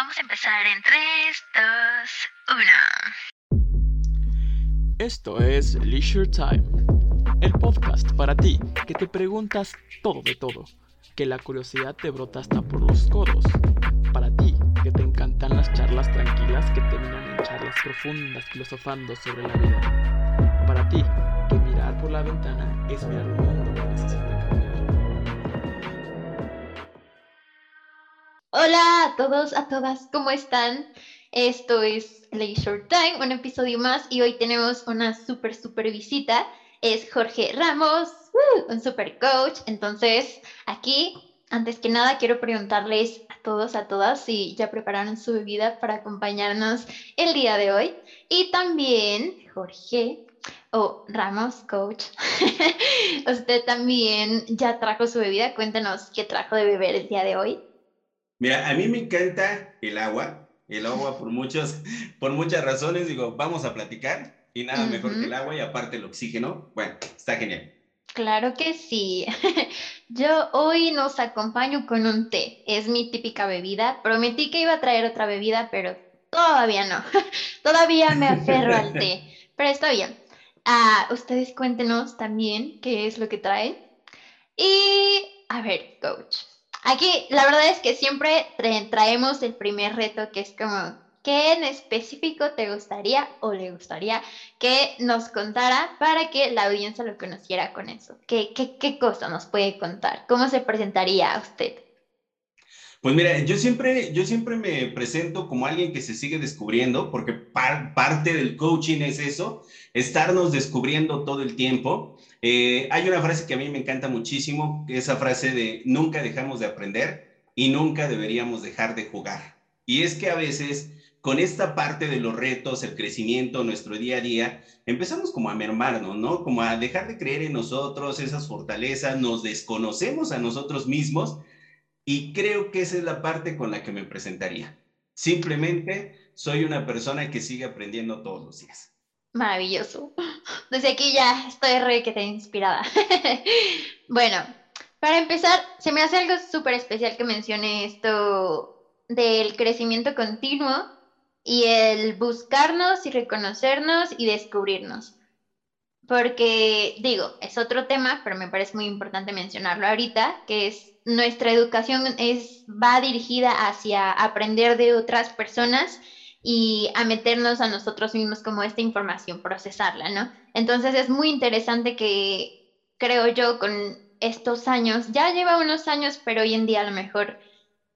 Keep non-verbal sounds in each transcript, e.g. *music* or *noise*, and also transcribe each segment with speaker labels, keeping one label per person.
Speaker 1: Vamos a empezar en 3, 2, 1.
Speaker 2: Esto es Leisure Time, el podcast para ti que te preguntas todo de todo, que la curiosidad te brota hasta por los codos, para ti que te encantan las charlas tranquilas que terminan en charlas profundas filosofando sobre la vida, para ti que mirar por la ventana es mirar un mundo
Speaker 3: Hola a todos, a todas, ¿cómo están? Esto es Leisure Time, un episodio más y hoy tenemos una súper, súper visita. Es Jorge Ramos, ¡woo! un super coach. Entonces, aquí, antes que nada, quiero preguntarles a todos, a todas, si ya prepararon su bebida para acompañarnos el día de hoy. Y también, Jorge, o Ramos, coach, *laughs* usted también ya trajo su bebida. Cuéntenos qué trajo de beber el día de hoy.
Speaker 4: Mira, a mí me encanta el agua, el agua por, muchos, por muchas razones, digo, vamos a platicar y nada mejor que el agua y aparte el oxígeno, bueno, está genial.
Speaker 3: Claro que sí. *laughs* Yo hoy nos acompaño con un té. Es mi típica bebida. Prometí que iba a traer otra bebida, pero todavía no. *laughs* todavía me aferro al té. Pero está bien. Ah, ustedes cuéntenos también qué es lo que traen. Y a ver, coach. Aquí la verdad es que siempre traemos el primer reto que es como, ¿qué en específico te gustaría o le gustaría que nos contara para que la audiencia lo conociera con eso? ¿Qué, qué, qué cosa nos puede contar? ¿Cómo se presentaría a usted?
Speaker 4: Pues mira, yo siempre, yo siempre me presento como alguien que se sigue descubriendo, porque parte del coaching es eso, estarnos descubriendo todo el tiempo. Eh, hay una frase que a mí me encanta muchísimo, esa frase de nunca dejamos de aprender y nunca deberíamos dejar de jugar. Y es que a veces con esta parte de los retos, el crecimiento, nuestro día a día, empezamos como a mermarnos, ¿no? Como a dejar de creer en nosotros, esas fortalezas, nos desconocemos a nosotros mismos y creo que esa es la parte con la que me presentaría. Simplemente soy una persona que sigue aprendiendo todos los días.
Speaker 3: Maravilloso. Desde aquí ya estoy re que te inspirada. *laughs* bueno, para empezar, se me hace algo súper especial que mencione esto del crecimiento continuo y el buscarnos y reconocernos y descubrirnos. Porque digo, es otro tema, pero me parece muy importante mencionarlo ahorita, que es nuestra educación es, va dirigida hacia aprender de otras personas y a meternos a nosotros mismos como esta información, procesarla, ¿no? Entonces es muy interesante que creo yo con estos años, ya lleva unos años, pero hoy en día a lo mejor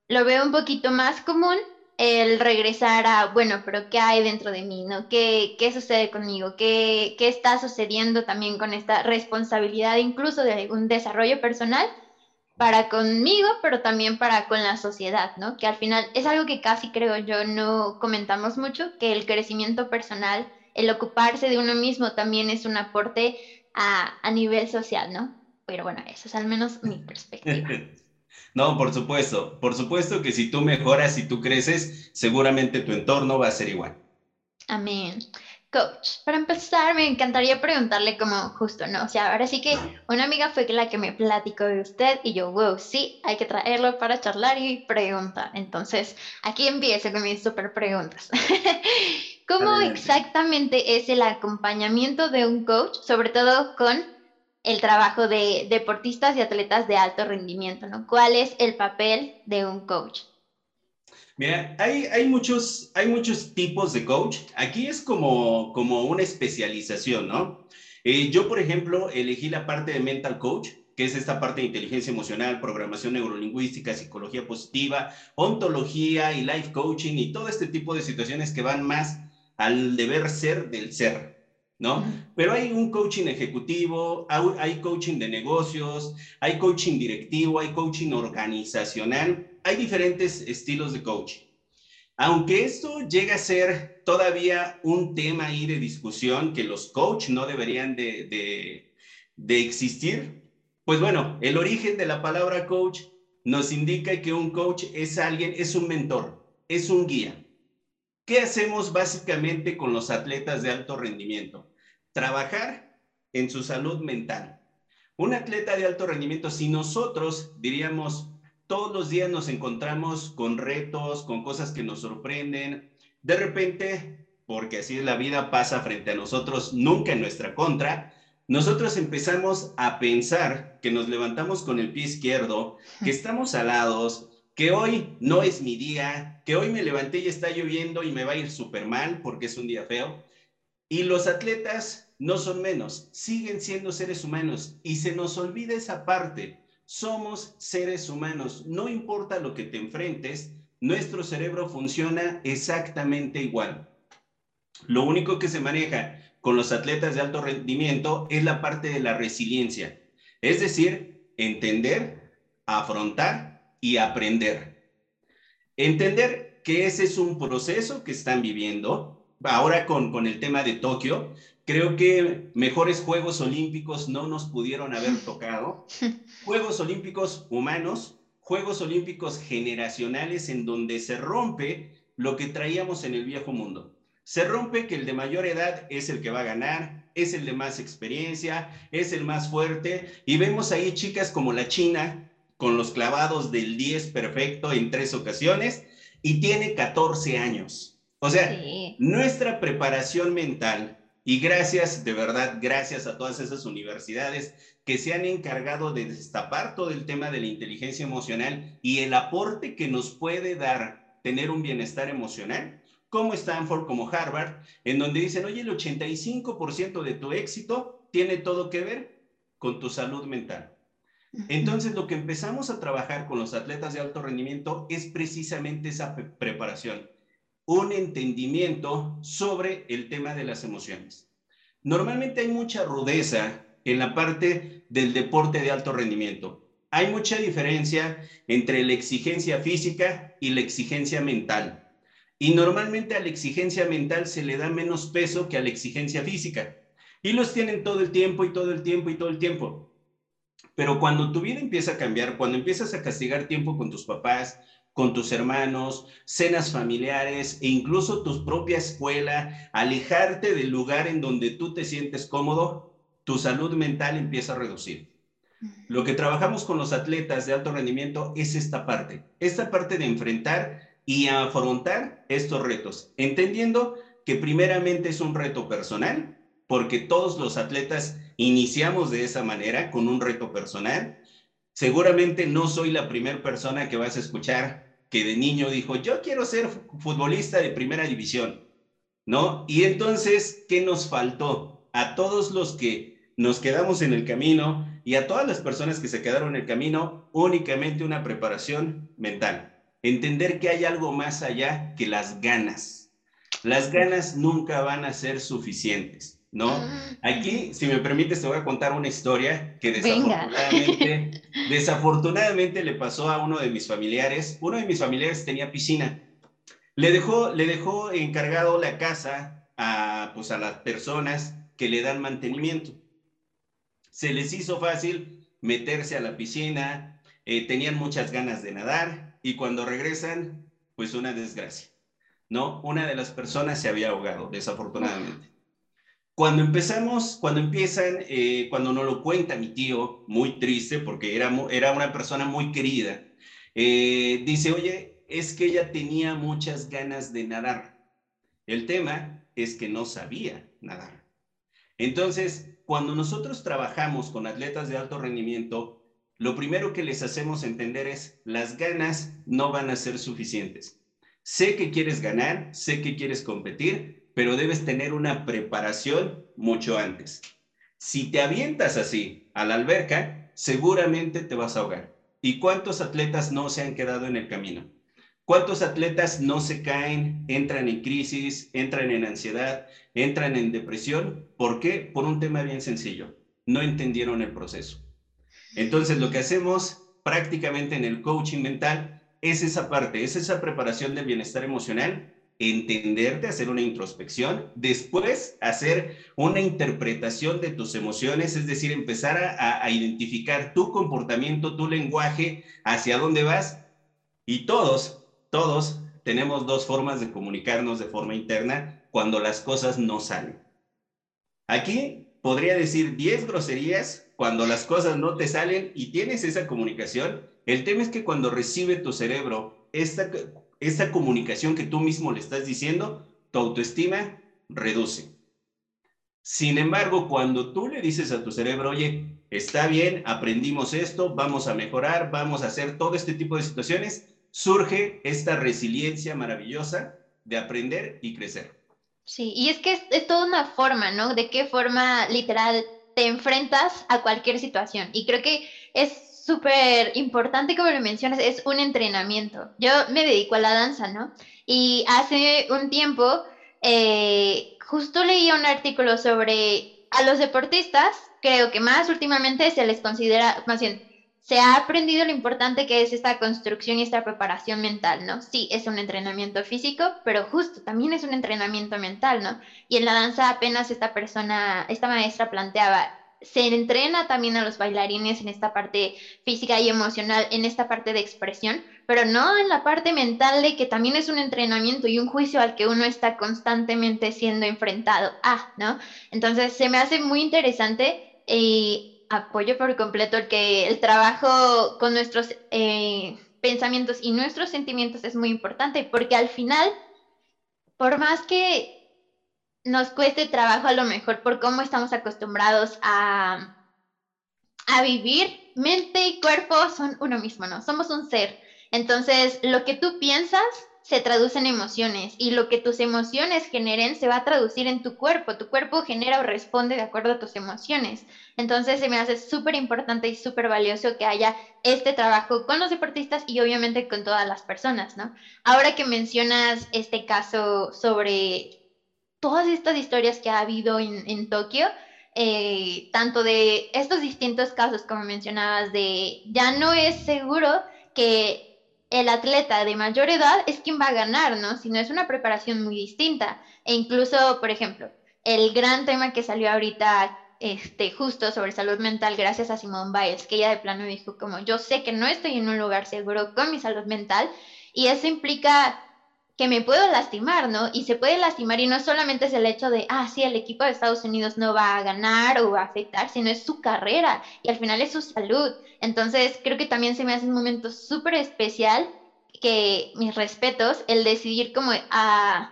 Speaker 3: lo veo un poquito más común el regresar a, bueno, pero ¿qué hay dentro de mí? ¿no? ¿Qué, qué sucede conmigo? ¿Qué, ¿Qué está sucediendo también con esta responsabilidad incluso de un desarrollo personal? Para conmigo, pero también para con la sociedad, ¿no? Que al final es algo que casi creo yo no comentamos mucho, que el crecimiento personal, el ocuparse de uno mismo también es un aporte a, a nivel social, ¿no? Pero bueno, eso es al menos mi perspectiva. *laughs*
Speaker 4: No, por supuesto, por supuesto que si tú mejoras y tú creces, seguramente tu entorno va a ser igual.
Speaker 3: Amén. Coach, para empezar me encantaría preguntarle como justo, ¿no? O sea, ahora sí que una amiga fue la que me platicó de usted y yo, wow, sí, hay que traerlo para charlar y preguntar. Entonces, aquí empiezo con mis super preguntas. *laughs* ¿Cómo exactamente es el acompañamiento de un coach, sobre todo con el trabajo de deportistas y atletas de alto rendimiento, ¿no? ¿Cuál es el papel de un coach?
Speaker 4: Mira, hay, muchos, hay muchos tipos de coach. Aquí es como, como una especialización, ¿no? Eh, yo, por ejemplo, elegí la parte de mental coach, que es esta parte de inteligencia emocional, programación neurolingüística, psicología positiva, ontología y life coaching y todo este tipo de situaciones que van más al deber ser del ser, ¿no? Pero hay un coaching ejecutivo, hay coaching de negocios, hay coaching directivo, hay coaching organizacional hay diferentes estilos de coaching. Aunque esto llega a ser todavía un tema ahí de discusión que los coaches no deberían de, de existir, pues bueno, el origen de la palabra coach nos indica que un coach es alguien, es un mentor, es un guía. ¿Qué hacemos básicamente con los atletas de alto rendimiento? Trabajar en su salud mental. Un atleta de alto rendimiento, si nosotros diríamos, todos los días nos encontramos con retos, con cosas que nos sorprenden. De repente, porque así es la vida, pasa frente a nosotros, nunca en nuestra contra, nosotros empezamos a pensar que nos levantamos con el pie izquierdo, que estamos alados, que hoy no es mi día, que hoy me levanté y está lloviendo y me va a ir súper mal porque es un día feo. Y los atletas no son menos, siguen siendo seres humanos y se nos olvida esa parte. Somos seres humanos, no importa lo que te enfrentes, nuestro cerebro funciona exactamente igual. Lo único que se maneja con los atletas de alto rendimiento es la parte de la resiliencia, es decir, entender, afrontar y aprender. Entender que ese es un proceso que están viviendo. Ahora con, con el tema de Tokio, creo que mejores Juegos Olímpicos no nos pudieron haber tocado. *laughs* Juegos Olímpicos humanos, Juegos Olímpicos generacionales en donde se rompe lo que traíamos en el viejo mundo. Se rompe que el de mayor edad es el que va a ganar, es el de más experiencia, es el más fuerte. Y vemos ahí chicas como la China, con los clavados del 10 perfecto en tres ocasiones, y tiene 14 años. O sea, nuestra preparación mental, y gracias, de verdad, gracias a todas esas universidades que se han encargado de destapar todo el tema de la inteligencia emocional y el aporte que nos puede dar tener un bienestar emocional como Stanford, como Harvard, en donde dicen, oye, el 85% de tu éxito tiene todo que ver con tu salud mental. Entonces, lo que empezamos a trabajar con los atletas de alto rendimiento es precisamente esa preparación, un entendimiento sobre el tema de las emociones. Normalmente hay mucha rudeza en la parte del deporte de alto rendimiento. Hay mucha diferencia entre la exigencia física y la exigencia mental. Y normalmente a la exigencia mental se le da menos peso que a la exigencia física. Y los tienen todo el tiempo y todo el tiempo y todo el tiempo. Pero cuando tu vida empieza a cambiar, cuando empiezas a castigar tiempo con tus papás, con tus hermanos, cenas familiares e incluso tu propia escuela, alejarte del lugar en donde tú te sientes cómodo, tu salud mental empieza a reducir. Lo que trabajamos con los atletas de alto rendimiento es esta parte, esta parte de enfrentar y afrontar estos retos, entendiendo que primeramente es un reto personal, porque todos los atletas iniciamos de esa manera, con un reto personal. Seguramente no soy la primera persona que vas a escuchar que de niño dijo, yo quiero ser futbolista de primera división, ¿no? Y entonces, ¿qué nos faltó? A todos los que nos quedamos en el camino y a todas las personas que se quedaron en el camino, únicamente una preparación mental entender que hay algo más allá que las ganas. Las ganas nunca van a ser suficientes, ¿no? Aquí, si me permites, te voy a contar una historia que desafortunadamente, *laughs* desafortunadamente le pasó a uno de mis familiares. Uno de mis familiares tenía piscina. Le dejó, le dejó encargado la casa a, pues, a las personas que le dan mantenimiento. Se les hizo fácil meterse a la piscina, eh, tenían muchas ganas de nadar, y cuando regresan, pues una desgracia, ¿no? Una de las personas se había ahogado, desafortunadamente. Cuando empezamos, cuando empiezan, eh, cuando nos lo cuenta mi tío, muy triste, porque era, era una persona muy querida, eh, dice, oye, es que ella tenía muchas ganas de nadar. El tema es que no sabía nadar. Entonces, cuando nosotros trabajamos con atletas de alto rendimiento, lo primero que les hacemos entender es, las ganas no van a ser suficientes. Sé que quieres ganar, sé que quieres competir, pero debes tener una preparación mucho antes. Si te avientas así a la alberca, seguramente te vas a ahogar. ¿Y cuántos atletas no se han quedado en el camino? ¿Cuántos atletas no se caen, entran en crisis, entran en ansiedad, entran en depresión? ¿Por qué? Por un tema bien sencillo. No entendieron el proceso. Entonces, lo que hacemos prácticamente en el coaching mental es esa parte, es esa preparación del bienestar emocional, entenderte, hacer una introspección, después hacer una interpretación de tus emociones, es decir, empezar a, identificar tu comportamiento, tu lenguaje, hacia dónde vas. Y todos, todos tenemos dos formas de comunicarnos de forma interna cuando las cosas no salen. Aquí podría decir 10 groserías cuando las cosas no te salen y tienes esa comunicación El tema es que cuando recibe tu cerebro esta, esta comunicación que tú mismo le estás diciendo, tu autoestima reduce. Sin embargo, cuando tú le dices a tu cerebro, oye, está bien, aprendimos esto, vamos a mejorar, vamos a hacer todo este tipo de situaciones, surge esta resiliencia maravillosa de aprender y crecer.
Speaker 3: Sí, y es que es, toda una forma, ¿no? De qué forma literal te enfrentas a cualquier situación. Y creo que es súper importante, como lo mencionas, es un entrenamiento. Yo me dedico a la danza, ¿no? Y hace un tiempo eh, justo leí un artículo sobre a los deportistas, creo que más últimamente se les considera, más bien, se ha aprendido lo importante que es esta construcción y esta preparación mental, ¿no? Sí, es un entrenamiento físico, pero justo también es un entrenamiento mental, ¿no? Y en la danza apenas esta persona, esta maestra planteaba, se entrena también a los bailarines en esta parte física y emocional, en esta parte de expresión, pero no en la parte mental de que también es un entrenamiento y un juicio al que uno está constantemente siendo enfrentado. Ah, ¿no? Entonces se me hace muy interesante y apoyo por completo el que el trabajo con nuestros eh, pensamientos y nuestros sentimientos es muy importante, porque al final, por más que nos cueste trabajo a lo mejor por cómo estamos acostumbrados a, a vivir, mente y cuerpo son uno mismo, ¿no? Somos un ser. Entonces, lo que tú piensas se traduce en emociones y lo que tus emociones generen se va a traducir en tu cuerpo. Tu cuerpo genera o responde de acuerdo a tus emociones. Entonces se me hace súper importante y súper valioso que haya este trabajo con los deportistas y obviamente con todas las personas, ¿no? Ahora que mencionas este caso sobre todas estas historias que ha habido en, Tokio, eh, tanto de estos distintos casos, como mencionabas, de ya no es seguro que el atleta de mayor edad es quien va a ganar, ¿no? Sino es una preparación muy distinta. E incluso, por ejemplo, el gran tema que salió ahorita, este, justo sobre salud mental, gracias a Simone Biles, que ella de plano dijo como, yo sé que no estoy en un lugar seguro con mi salud mental, y eso implica que me puedo lastimar, ¿no? Y se puede lastimar y no solamente es el hecho de, ah, sí, el equipo de Estados Unidos no va a ganar o va a afectar, sino es su carrera y al final es su salud. Entonces, creo que también se me hace un momento súper especial que mis respetos, el decidir como a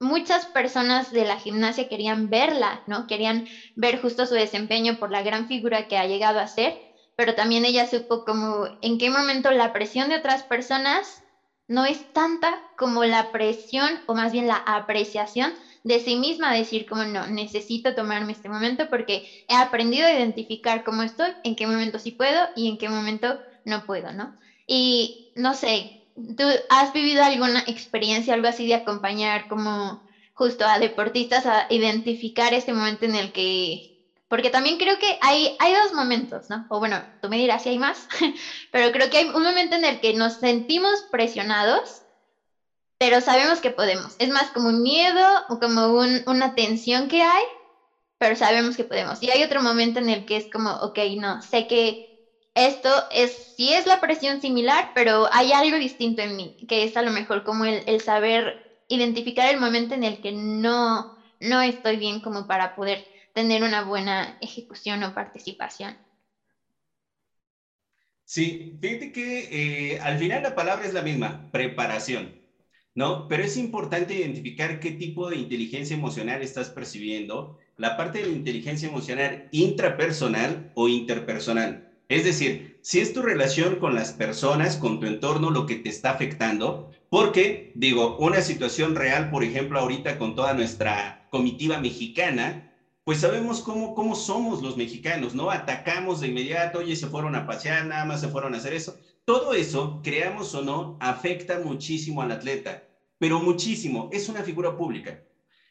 Speaker 3: muchas personas de la gimnasia querían verla, ¿no? Querían ver justo su desempeño por la gran figura que ha llegado a ser, pero también ella supo como en qué momento la presión de otras personas no es tanta como la presión o más bien la apreciación de sí misma, decir como no, necesito tomarme este momento porque he aprendido a identificar cómo estoy, en qué momento sí puedo y en qué momento no puedo, ¿no? Y no sé, ¿tú has vivido alguna experiencia, algo así de acompañar como justo a deportistas a identificar este momento en el que porque también creo que hay, hay dos momentos, ¿no? O bueno, tú me dirás si hay más, *laughs* pero creo que hay un momento en el que nos sentimos presionados, pero sabemos que podemos. Es más como un miedo o como una tensión que hay, pero sabemos que podemos. Y hay otro momento en el que es como, ok, no, sé que esto es, sí es la presión similar, pero hay algo distinto en mí, que es a lo mejor como el, el saber identificar el momento en el que no, no estoy bien como para poder tener una buena ejecución o participación.
Speaker 4: Sí, fíjate que eh, al final la palabra es la misma, preparación, ¿no? Pero es importante identificar qué tipo de inteligencia emocional estás percibiendo, la parte de la inteligencia emocional intrapersonal o interpersonal. Es decir, si es tu relación con las personas, con tu entorno, lo que te está afectando, porque, digo, una situación real, por ejemplo, ahorita con toda nuestra comitiva mexicana, pues sabemos cómo, cómo somos los mexicanos, ¿no? Atacamos de inmediato, oye, se fueron a pasear, nada más se fueron a hacer eso. Todo eso, creamos o no, afecta muchísimo al atleta, pero muchísimo, es una figura pública.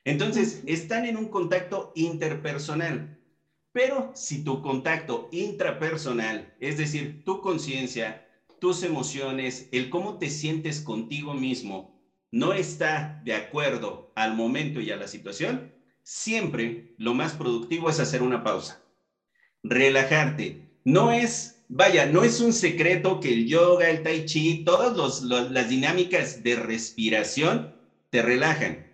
Speaker 4: Entonces, están en un contacto interpersonal, pero si tu contacto intrapersonal, es decir, tu conciencia, tus emociones, el cómo te sientes contigo mismo, no está de acuerdo al momento y a la situación, siempre lo más productivo es hacer una pausa. Relajarte. No es, vaya, no es un secreto que el yoga, el tai chi, todas las dinámicas de respiración te relajan.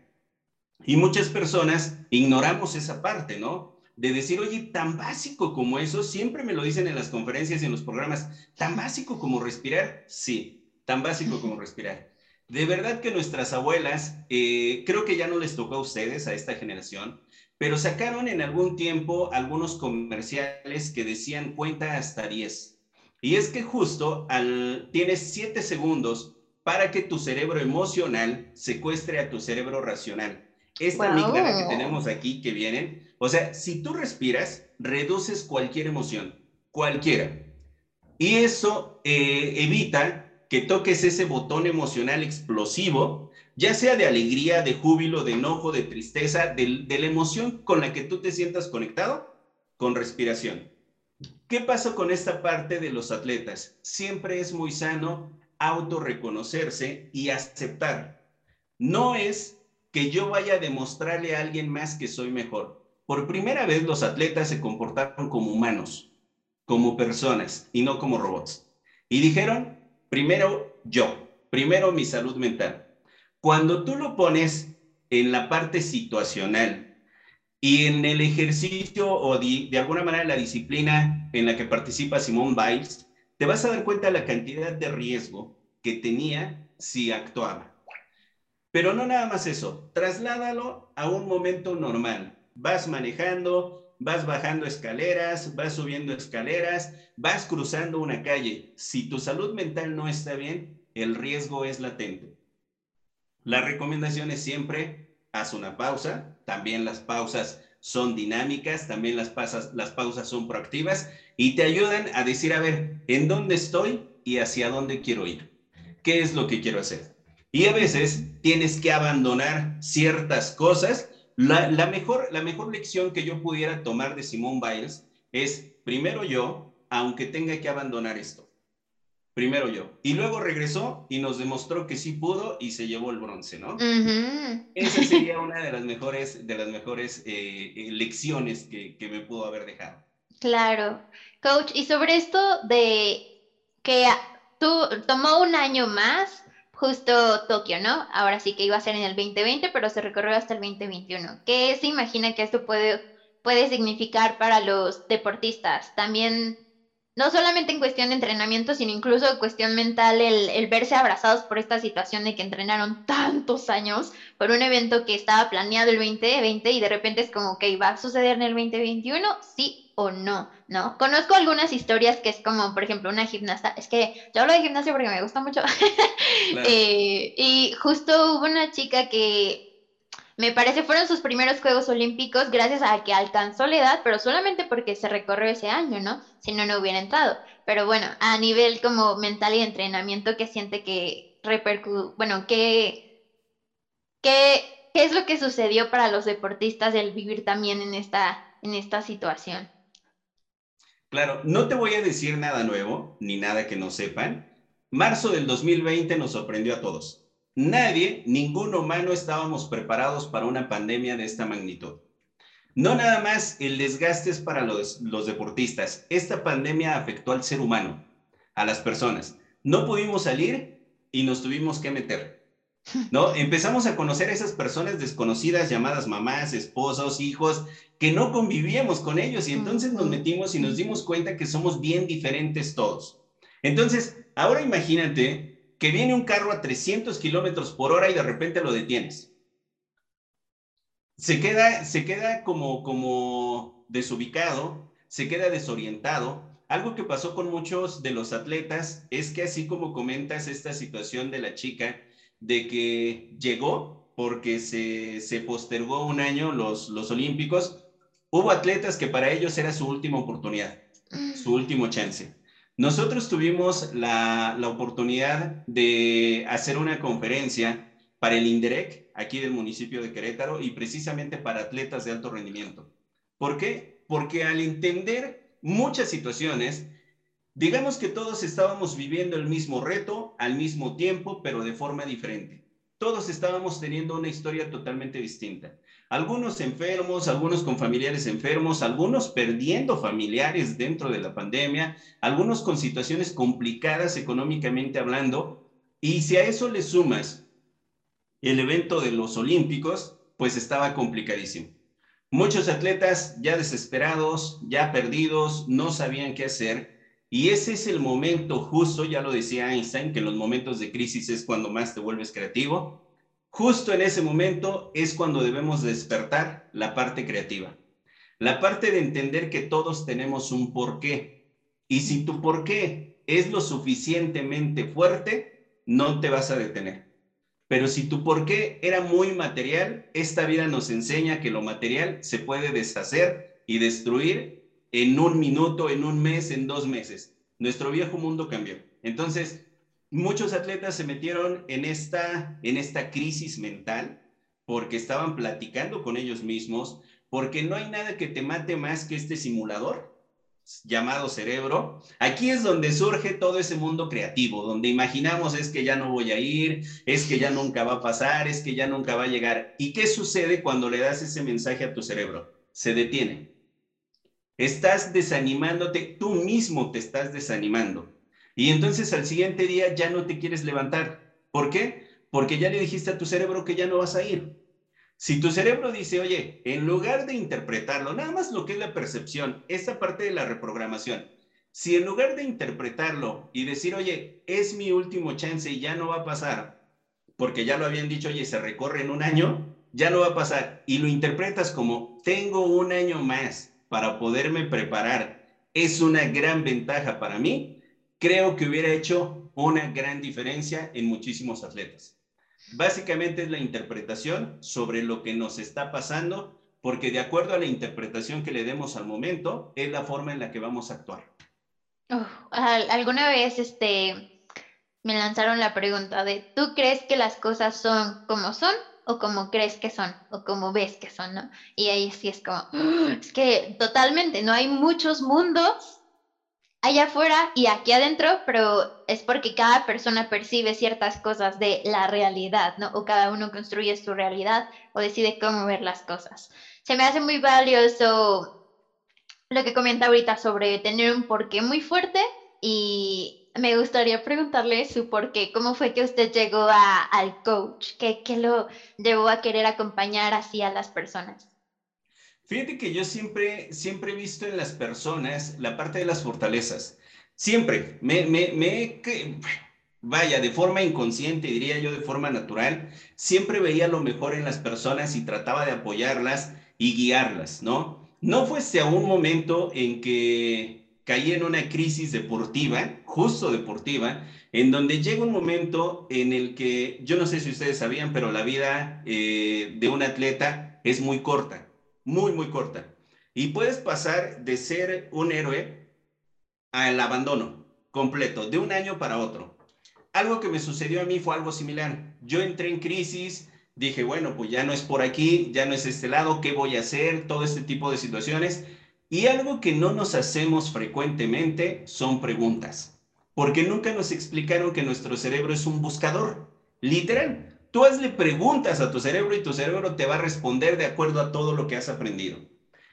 Speaker 4: Y muchas personas ignoramos esa parte, ¿no? de decir, oye, tan básico como eso, siempre me lo dicen en las conferencias y en los programas, tan básico como respirar, sí, tan básico como respirar. De verdad que nuestras abuelas, eh, creo que ya no les tocó a ustedes, a esta generación, pero sacaron en algún tiempo algunos comerciales que decían cuenta hasta 10. Y es que justo al, tienes 7 segundos para que tu cerebro emocional secuestre a tu cerebro racional. Esta amígdala que tenemos aquí que vienen, o sea, si tú respiras, reduces cualquier emoción, cualquiera. Y eso eh, evita que toques ese botón emocional explosivo, ya sea de alegría, de júbilo, de enojo, de tristeza, de, de la emoción con la que tú te sientas conectado con respiración. ¿Qué pasa con esta parte de los atletas? Siempre es muy sano autorreconocerse y aceptar. No es que yo vaya a demostrarle a alguien más que soy mejor. Por primera vez los atletas se comportaron como humanos, como personas y no como robots. Y dijeron, primero yo, primero mi salud mental. Cuando tú lo pones en la parte situacional y en el ejercicio o de, alguna manera la disciplina en la que participa Simón Biles, te vas a dar cuenta de la cantidad de riesgo que tenía si actuaba. Pero no nada más eso, trasládalo a un momento normal. Vas manejando, vas bajando escaleras, vas subiendo escaleras, vas cruzando una calle. Si tu salud mental no está bien, el riesgo es latente. La recomendación es siempre, haz una pausa. También las pausas son dinámicas, también las, las pausas son proactivas y te ayudan a decir, a ver, ¿en dónde estoy y hacia dónde quiero ir? ¿Qué es lo que quiero hacer? Y a veces tienes que abandonar ciertas cosas. La, mejor, la mejor lección que yo pudiera tomar de Simón Biles es, primero yo, aunque tenga que abandonar esto. Primero yo. Y luego regresó y nos demostró que sí pudo y se llevó el bronce, ¿no? Esa sería una de las mejores, de las mejores eh, eh, lecciones que, que me pudo haber dejado.
Speaker 3: Claro. Coach, y sobre esto de que tú tomó un año más justo Tokio, ¿no? Ahora sí que iba a ser en el 2020, pero se recorrió hasta el 2021. ¿Qué se imagina que esto puede, puede significar para los deportistas? También, no solamente en cuestión de entrenamiento, sino incluso en cuestión mental, el, el verse abrazados por esta situación de que entrenaron tantos años por un evento que estaba planeado el 2020 y de repente es como que iba a suceder en el 2021, sí o no, ¿no? Conozco algunas historias que es como, por ejemplo, una gimnasta, es que yo hablo de gimnasia porque me gusta mucho, *laughs* eh, y justo hubo una chica que me parece fueron sus primeros Juegos Olímpicos gracias a que alcanzó la edad, pero solamente porque se recorrió ese año, ¿no? Si no, no hubiera entrado. Pero bueno, a nivel como mental y entrenamiento, ¿qué siente que repercute, bueno, ¿qué, qué, qué es lo que sucedió para los deportistas del vivir también en esta, en esta situación?
Speaker 4: Claro, no te voy a decir nada nuevo, ni nada que no sepan. Marzo del 2020 nos sorprendió a todos. Nadie, ningún humano estábamos preparados para una pandemia de esta magnitud. No nada más el desgaste es para los, los deportistas. Esta pandemia afectó al ser humano, a las personas. No pudimos salir y nos tuvimos que meter. ¿No? Empezamos a conocer a esas personas desconocidas llamadas mamás, esposos, hijos, que no convivíamos con ellos y entonces nos metimos y nos dimos cuenta que somos bien diferentes todos. Entonces, ahora imagínate que viene un carro a 300 kilómetros por hora y de repente lo detienes. Se queda, se queda como, como desubicado, se queda desorientado. Algo que pasó con muchos de los atletas es que así como comentas esta situación de la chica, de que llegó porque se, se postergó un año los, los Olímpicos. Hubo atletas que para ellos era su última oportunidad, su último chance. Nosotros tuvimos la, la oportunidad de hacer una conferencia para el INDEREC, aquí del municipio de Querétaro, y precisamente para atletas de alto rendimiento. ¿Por qué? Porque al entender muchas situaciones, Digamos que todos estábamos viviendo el mismo reto al mismo tiempo, pero de forma diferente. Todos estábamos teniendo una historia totalmente distinta. Algunos enfermos, algunos con familiares enfermos, algunos perdiendo familiares dentro de la pandemia, algunos con situaciones complicadas económicamente hablando. Y si a eso le sumas el evento de los Olímpicos, pues estaba complicadísimo. Muchos atletas ya desesperados, ya perdidos, no sabían qué hacer. Y ese es el momento justo, ya lo decía Einstein, que en los momentos de crisis es cuando más te vuelves creativo. Justo en ese momento es cuando debemos despertar la parte creativa. La parte de entender que todos tenemos un porqué. Y si tu porqué es lo suficientemente fuerte, no te vas a detener. Pero si tu porqué era muy material, esta vida nos enseña que lo material se puede deshacer y destruir en un minuto, en un mes, en dos meses. Nuestro viejo mundo cambió. Entonces, muchos atletas se metieron en esta, en esta crisis mental porque estaban platicando con ellos mismos, porque no hay nada que te mate más que este simulador llamado cerebro, aquí es donde surge todo ese mundo creativo, donde imaginamos es que ya no voy a ir, es que ya nunca va a pasar, es que ya nunca va a llegar. ¿Y qué sucede cuando le das ese mensaje a tu cerebro? Se detiene. Estás desanimándote, tú mismo te estás desanimando. Y entonces al siguiente día ya no te quieres levantar. ¿Por qué? Porque ya le dijiste a tu cerebro que ya no vas a ir. Si tu cerebro dice, oye, en lugar de interpretarlo, nada más lo que es la percepción, esta parte de la reprogramación, si en lugar de interpretarlo y decir, oye, es mi último chance y ya no va a pasar, porque ya lo habían dicho, oye, se recorre en un año, ya no va a pasar, y lo interpretas como, tengo un año más para poderme preparar, es una gran ventaja para mí, creo que hubiera hecho una gran diferencia en muchísimos atletas. Básicamente es la interpretación sobre lo que nos está pasando, porque de acuerdo a la interpretación que le demos al momento, es la forma en la que vamos a actuar.
Speaker 3: alguna vez este, me lanzaron la pregunta de, ¿tú crees que las cosas son como son o como crees que son o como ves que son, ¿no? Y ahí sí es como, es que totalmente, no hay muchos mundos allá afuera y aquí adentro, pero es porque cada persona percibe ciertas cosas de la realidad, ¿no? O cada uno construye su realidad o decide cómo ver las cosas. Se me hace muy valioso lo que comenta ahorita sobre tener un porqué muy fuerte y me gustaría preguntarle su porqué, cómo fue que usted llegó a, al coach, ¿Qué, qué lo llevó a querer acompañar así a las personas.
Speaker 4: Fíjate que yo siempre, siempre he visto en las personas la parte de las fortalezas. Siempre. Me, me, me, vaya, de forma inconsciente, diría yo, de forma natural, siempre veía lo mejor en las personas y trataba de apoyarlas y guiarlas, ¿no? No fuese a un momento en que caí en una crisis deportiva, justo deportiva, en donde llega un momento en el que, yo no sé si ustedes sabían, pero la vida eh, de un atleta es muy corta muy, muy corta. Y puedes pasar de ser un héroe al abandono completo, de un año para otro. Algo que me sucedió a mí fue algo similar. Yo entré en crisis, dije, bueno, pues ya no es por aquí, ya no es este lado, ¿qué voy a hacer? Todo este tipo de situaciones. Y algo que no nos hacemos frecuentemente son preguntas, porque nunca nos explicaron que nuestro cerebro es un buscador, literal. Tú hazle preguntas a tu cerebro y tu cerebro te va a responder de acuerdo a todo lo que has aprendido.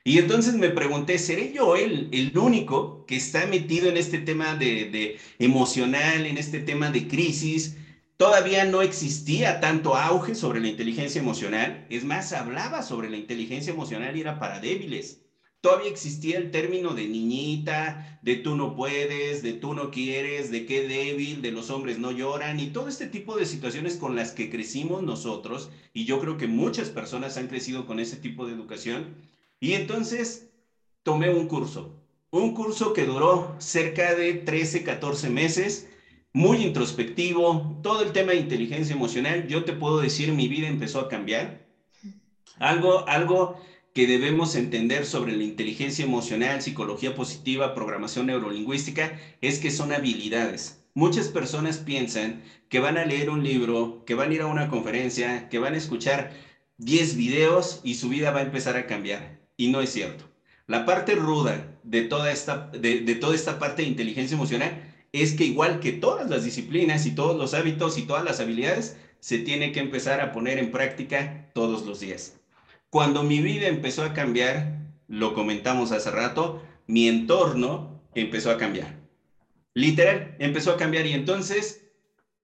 Speaker 4: Y entonces me pregunté, ¿seré yo el, el único que está metido en este tema de, de emocional, en este tema de crisis? Todavía no existía tanto auge sobre la inteligencia emocional. Es más, hablaba sobre la inteligencia emocional y era para débiles todavía existía el término de niñita, de tú no puedes, de tú no quieres, de qué débil, de los hombres no lloran y todo este tipo de situaciones con las que crecimos nosotros y yo creo que muchas personas han crecido con ese tipo de educación y entonces tomé un curso, un curso que duró cerca de 13, 14 meses. Muy introspectivo, todo el tema de inteligencia emocional, yo te puedo decir, mi vida empezó a cambiar. Algo, algo que debemos entender sobre la inteligencia emocional, psicología positiva, programación neurolingüística, es que son habilidades. Muchas personas piensan que van a leer un libro, que van a ir a una conferencia, que van a escuchar 10 videos y su vida va a empezar a cambiar. Y no es cierto. La parte ruda de toda esta, de, de toda esta parte de inteligencia emocional es que igual que todas las disciplinas y todos los hábitos y todas las habilidades, se tiene que empezar a poner en práctica todos los días. Cuando mi vida empezó a cambiar, lo comentamos hace rato, mi entorno empezó a cambiar. Literal, empezó a cambiar y entonces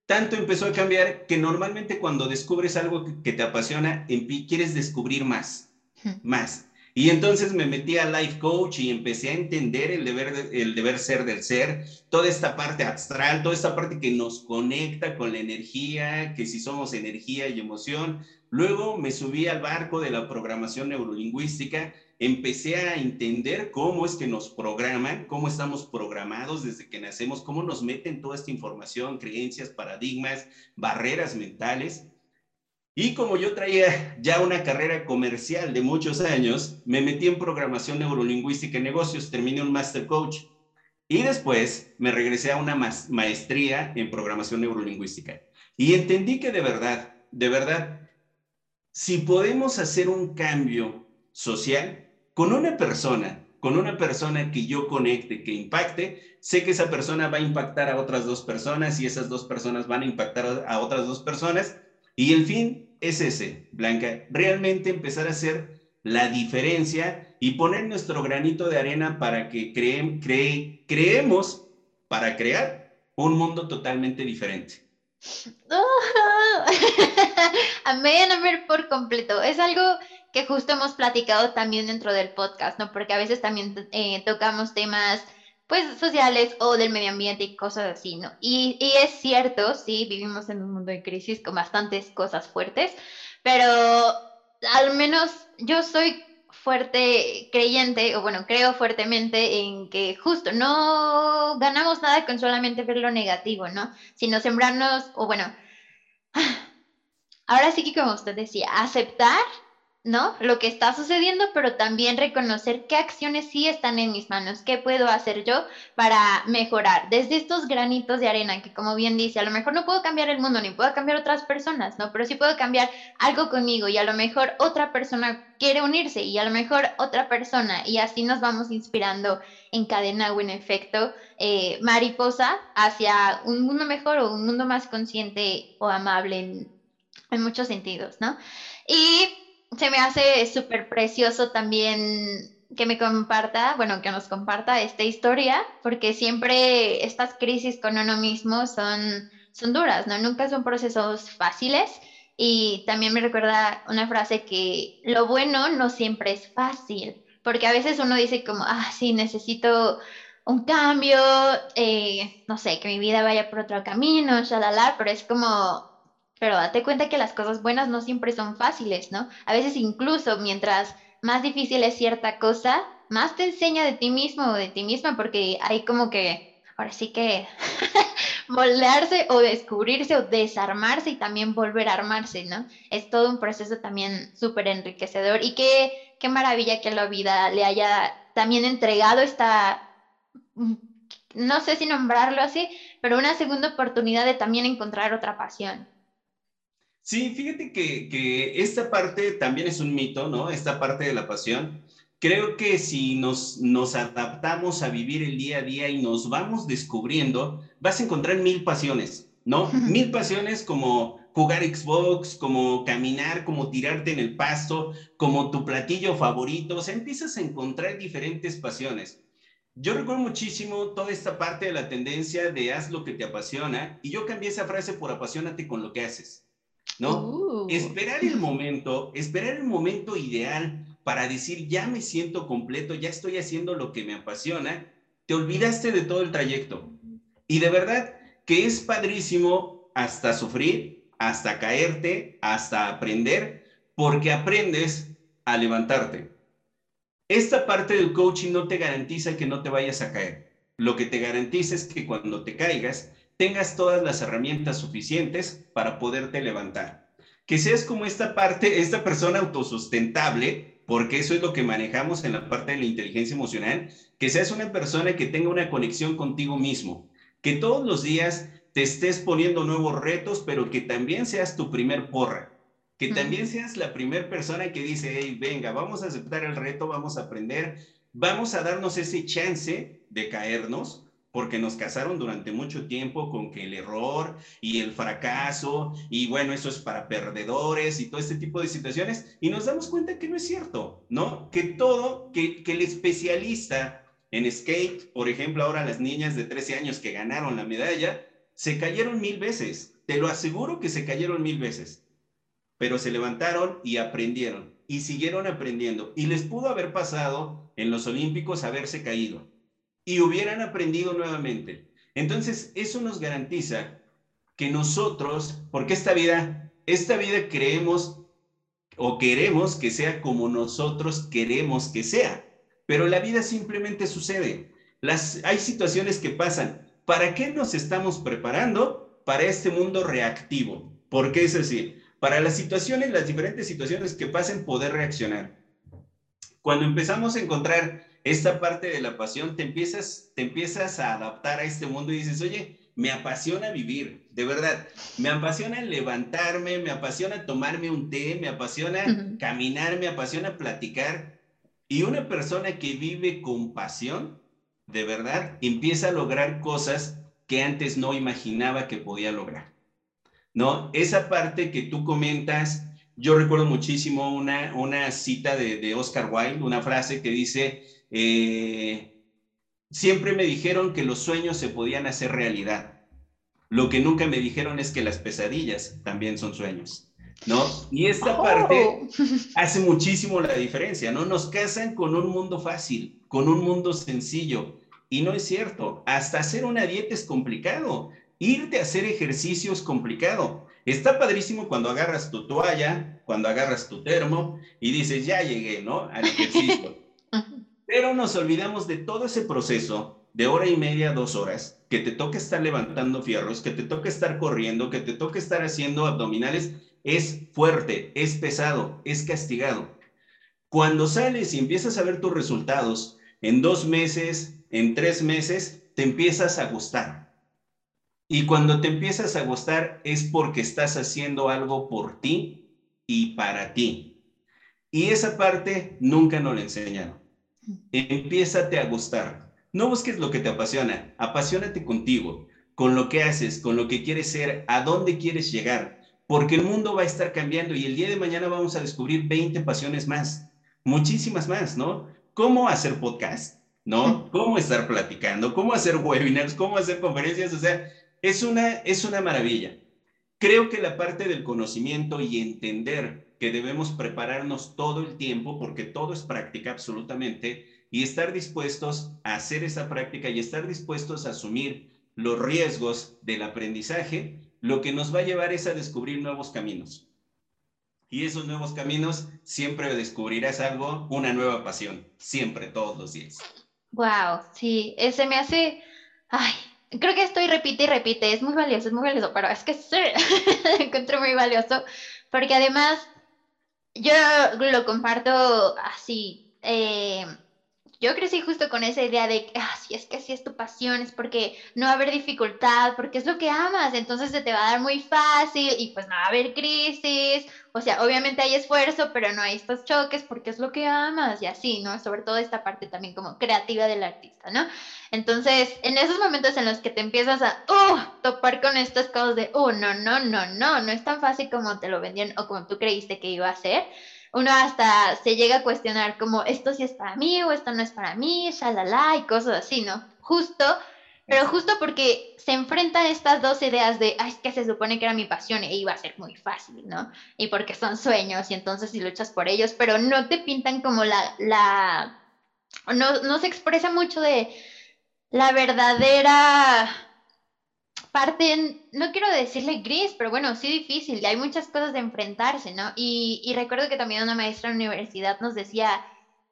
Speaker 4: tanto empezó a cambiar que normalmente cuando descubres algo que te apasiona, quieres descubrir más, más. Y entonces me metí a Life Coach y empecé a entender el deber, el deber ser del ser, toda esta parte astral, toda esta parte que nos conecta con la energía, que si somos energía y emoción. Luego me subí al barco de la programación neurolingüística, empecé a entender cómo es que nos programan, cómo estamos programados desde que nacemos, cómo nos meten toda esta información, creencias, paradigmas, barreras mentales. Y como yo traía ya una carrera comercial de muchos años, me metí en programación neurolingüística en negocios, terminé un master coach y después me regresé a una maestría en programación neurolingüística. Y entendí que de verdad, de verdad, si podemos hacer un cambio social con una persona, con una persona que yo conecte, que impacte, sé que esa persona va a impactar a otras dos personas y esas dos personas van a impactar a otras dos personas. Y el fin es ese, Blanca, realmente empezar a hacer la diferencia y poner nuestro granito de arena para que creemos, para crear un mundo totalmente diferente. *laughs*
Speaker 3: Amén, amén por completo. Es algo que justo hemos platicado también dentro del podcast, ¿no? Porque a veces también eh, tocamos temas, pues, sociales o del medio ambiente y cosas así, ¿no? Y, y es cierto, sí, vivimos en un mundo de crisis con bastantes cosas fuertes, pero al menos yo soy fuerte creyente, o bueno, creo fuertemente en que justo no ganamos nada con solamente ver lo negativo, ¿no? Sino sembrarnos, o bueno, *sighs* ahora sí que como usted decía, aceptar ¿no? Lo que está sucediendo, pero también reconocer qué acciones sí están en mis manos, qué puedo hacer yo para mejorar. Desde estos granitos de arena, que como bien dice, a lo mejor no puedo cambiar el mundo, ni puedo cambiar otras personas, ¿no? Pero sí puedo cambiar algo conmigo y a lo mejor otra persona quiere unirse y a lo mejor otra persona y así nos vamos inspirando en cadena o en efecto eh, mariposa hacia un mundo mejor o un mundo más consciente o amable en, en muchos sentidos, ¿no? Y se me hace súper precioso también que me comparta, bueno, que nos comparta esta historia, porque siempre estas crisis con uno mismo son, son duras, ¿no? Nunca son procesos fáciles. Y también me recuerda una frase que lo bueno no siempre es fácil, porque a veces uno dice como, ah, sí, necesito un cambio, eh, no sé, que mi vida vaya por otro camino, shalala, pero es como, pero date cuenta que las cosas buenas no siempre son fáciles, ¿no? A veces incluso mientras más difícil es cierta cosa, más te enseña de ti mismo o de ti misma, porque hay como que, ahora sí que, *laughs* moldearse o descubrirse o desarmarse y también volver a armarse, ¿no? Es todo un proceso también súper enriquecedor y qué, qué maravilla que la vida le haya también entregado esta, mm, no sé si nombrarlo así, pero una segunda oportunidad de también encontrar otra pasión.
Speaker 4: Sí, fíjate que, esta parte también es un mito, ¿no? Esta parte de la pasión. Creo que si nos, nos adaptamos a vivir el día a día y nos vamos descubriendo, vas a encontrar mil pasiones, ¿no? Mil pasiones como jugar Xbox, como caminar, como tirarte en el pasto, como tu platillo favorito, o sea, empiezas a encontrar diferentes pasiones. Yo recuerdo muchísimo toda esta parte de la tendencia de haz lo que te apasiona y yo cambié esa frase por apasionate con lo que haces. ¿No? Uh. Esperar el momento, esperar el momento ideal para decir, ya me siento completo, ya estoy haciendo lo que me apasiona, te olvidaste de todo el trayecto. Y de verdad que es padrísimo hasta sufrir, hasta caerte, hasta aprender, porque aprendes a levantarte. Esta parte del coaching no te garantiza que no te vayas a caer. Lo que te garantiza es que cuando te caigas, tengas todas las herramientas suficientes para poderte levantar. Que seas como esta parte, esta persona autosustentable, porque eso es lo que manejamos en la parte de la inteligencia emocional, que seas una persona que tenga una conexión contigo mismo, que todos los días te estés poniendo nuevos retos, pero que también seas tu primer porra, que también seas la primera persona que dice, hey, venga, vamos a aceptar el reto, vamos a aprender, vamos a darnos ese chance de caernos, porque nos casaron durante mucho tiempo con que el error y el fracaso y bueno, eso es para perdedores y todo este tipo de situaciones y nos damos cuenta que no es cierto, ¿no? Que todo, que, que el especialista en skate, por ejemplo, ahora las niñas de 13 años que ganaron la medalla, se cayeron mil veces, te lo aseguro que se cayeron mil veces. pero se levantaron y aprendieron y siguieron aprendiendo. Y les pudo haber pasado en los Olímpicos haberse caído y hubieran aprendido nuevamente. Entonces, eso nos garantiza que nosotros, porque esta vida, esta vida creemos o queremos que sea como nosotros queremos que sea, pero la vida simplemente sucede. Las, hay situaciones que pasan. ¿Para qué nos estamos preparando? Para este mundo reactivo. ¿Por qué es así? Para las situaciones, las diferentes situaciones que pasen, poder reaccionar. Cuando empezamos a encontrar esta parte de la pasión, te empiezas, te empiezas a adaptar a este mundo y dices, oye, me apasiona vivir, de verdad. Me apasiona levantarme, me apasiona tomarme un té, me apasiona caminar, me apasiona platicar. Y una persona que vive con pasión, de verdad, empieza a lograr cosas que antes no imaginaba que podía lograr. ¿No? Esa parte que tú comentas, yo recuerdo muchísimo una, una cita de, de Oscar Wilde, una frase que dice, eh, Siempre me dijeron que los sueños se podían hacer realidad. Lo que nunca me dijeron es que las pesadillas también son sueños, ¿no? Y esta parte oh. *laughs* hace muchísimo la diferencia, ¿no? Nos casan con un mundo fácil, con un mundo sencillo. Y no es cierto, hasta hacer una dieta es complicado, irte a hacer ejercicio es complicado. Está padrísimo cuando agarras tu toalla, cuando agarras tu termo y dices, ya llegué, ¿no? Al ejercicio. *laughs* Pero nos olvidamos de todo ese proceso de hora y media, dos horas, que te toca estar levantando fierros, que te toca estar corriendo, que te toca estar haciendo abdominales, es fuerte, es pesado, es castigado. Cuando sales y empiezas a ver tus resultados, en dos meses, en tres meses, te empiezas a gustar. Y cuando te empiezas a gustar es porque estás haciendo algo por ti y para ti. Y esa parte nunca nos la enseñaron. Empiézate a gustar. No busques lo que te apasiona, apasionate contigo, con lo que haces, con lo que quieres ser, a dónde quieres llegar, porque el mundo va a estar cambiando y el día de mañana vamos a descubrir 20 pasiones más, muchísimas más, ¿no? ¿Cómo hacer podcast? ¿No? *laughs* ¿Cómo estar platicando? ¿Cómo hacer webinars? ¿Cómo hacer conferencias? O sea, es una, es una maravilla. Creo que la parte del conocimiento y entender que debemos prepararnos todo el tiempo porque todo es práctica absolutamente y estar dispuestos a hacer esa práctica y estar dispuestos a asumir los riesgos del aprendizaje, lo que nos va a llevar es a descubrir nuevos caminos. Y esos nuevos caminos siempre descubrirás algo, una nueva pasión, siempre, todos los días.
Speaker 3: Wow, sí, ese me hace, ay, creo que estoy repite y repite, es muy valioso, es muy valioso, pero es que sí, *laughs* encuentro muy valioso, porque además yo lo comparto así. Eh, yo crecí justo con esa idea de que, ah, si es que si es tu pasión, es porque no va a haber dificultad, porque es lo que amas, entonces se te va a dar muy fácil y pues no va a haber crisis. O sea, obviamente hay esfuerzo, pero no hay estos choques porque es lo que amas y así, ¿no? Sobre todo esta parte también como creativa del artista, ¿no? Entonces, en esos momentos en los que te empiezas a, uh, topar con estas cosas de, oh, no, no, no, no, no es tan fácil como te lo vendieron o como tú creíste que iba a ser uno hasta se llega a cuestionar como esto sí es para mí o esto no es para mí, shalala y cosas así, ¿no? Justo, pero justo porque se enfrentan estas dos ideas de, ay, es que se supone que era mi pasión e iba a ser muy fácil, ¿no? Y porque son sueños y entonces si luchas por ellos, pero no te pintan como la, la, no, no se expresa mucho de la verdadera parte, no quiero decirle gris, pero bueno, sí difícil, hay muchas cosas de enfrentarse, ¿no? Y, y recuerdo que también una maestra en universidad nos decía,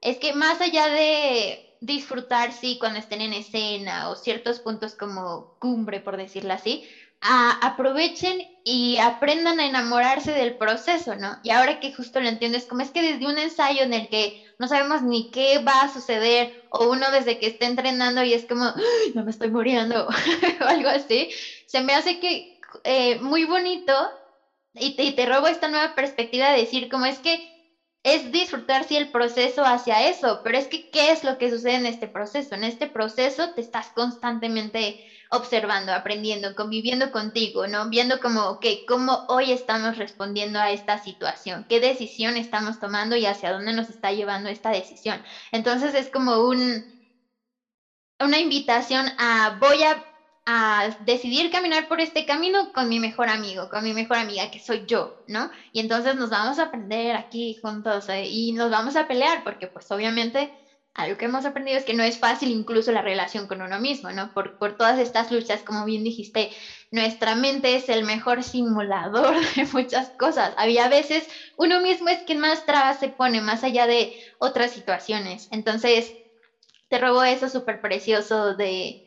Speaker 3: es que más allá de disfrutar, sí, cuando estén en escena o ciertos puntos como cumbre, por decirlo así, aprovechen y aprendan a enamorarse del proceso, ¿no? Y ahora que justo lo entiendo, es como es que desde un ensayo en el que no sabemos ni qué va a suceder, o uno desde que está entrenando y es como, no me estoy muriendo, *laughs* o algo así, se me hace que eh, muy bonito y te, y te robo esta nueva perspectiva de decir, como es que es disfrutar sí el proceso hacia eso, pero es que ¿qué es lo que sucede en este proceso? En este proceso te estás constantemente observando, aprendiendo, conviviendo contigo, ¿no? Viendo como, ok, cómo hoy estamos respondiendo a esta situación, qué decisión estamos tomando y hacia dónde nos está llevando esta decisión. Entonces es como un, una invitación a voy a a decidir caminar por este camino con mi mejor amigo, con mi mejor amiga, que soy yo, ¿no? Y entonces nos vamos a aprender aquí juntos eh, y nos vamos a pelear, porque pues obviamente algo que hemos aprendido es que no es fácil incluso la relación con uno mismo, ¿no? Por, por todas estas luchas, como bien dijiste, nuestra mente es el mejor simulador *laughs* de muchas cosas. Había veces uno mismo es quien más trabas se pone, más allá de otras situaciones. Entonces, te robo eso súper precioso de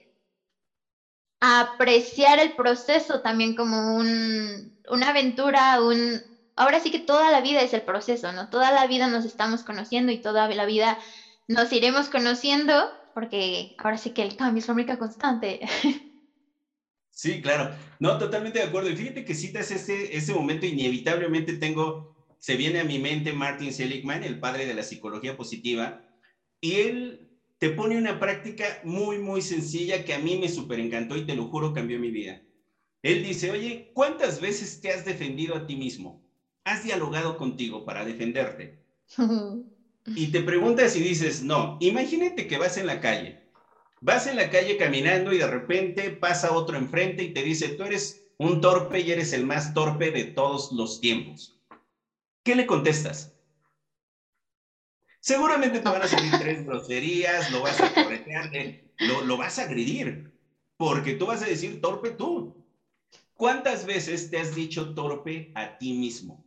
Speaker 3: apreciar el proceso también como un, una aventura, un... Ahora sí que toda la vida es el proceso, ¿no? Toda la vida nos estamos conociendo y toda la vida nos iremos conociendo porque ahora sí que el cambio es la única constante. *laughs*
Speaker 4: Sí, claro. No, totalmente de acuerdo. Y fíjate que citas ese, ese momento, inevitablemente tengo, se viene a mi mente Martin Seligman, el padre de la psicología positiva, y él te pone una práctica muy, muy sencilla que a mí me súper encantó y te lo juro cambió mi vida. Él dice, oye, ¿cuántas veces te has defendido a ti mismo? ¿Has dialogado contigo para defenderte? *laughs* y te preguntas y dices, no, imagínate que vas en la calle. Vas en la calle caminando y de repente pasa otro enfrente y te dice, tú eres un torpe y eres el más torpe de todos los tiempos. ¿Qué le contestas? Seguramente te van a salir tres groserías, lo vas a corretear, lo, lo vas a agredir, porque tú vas a decir torpe tú. ¿Cuántas veces te has dicho torpe a ti mismo?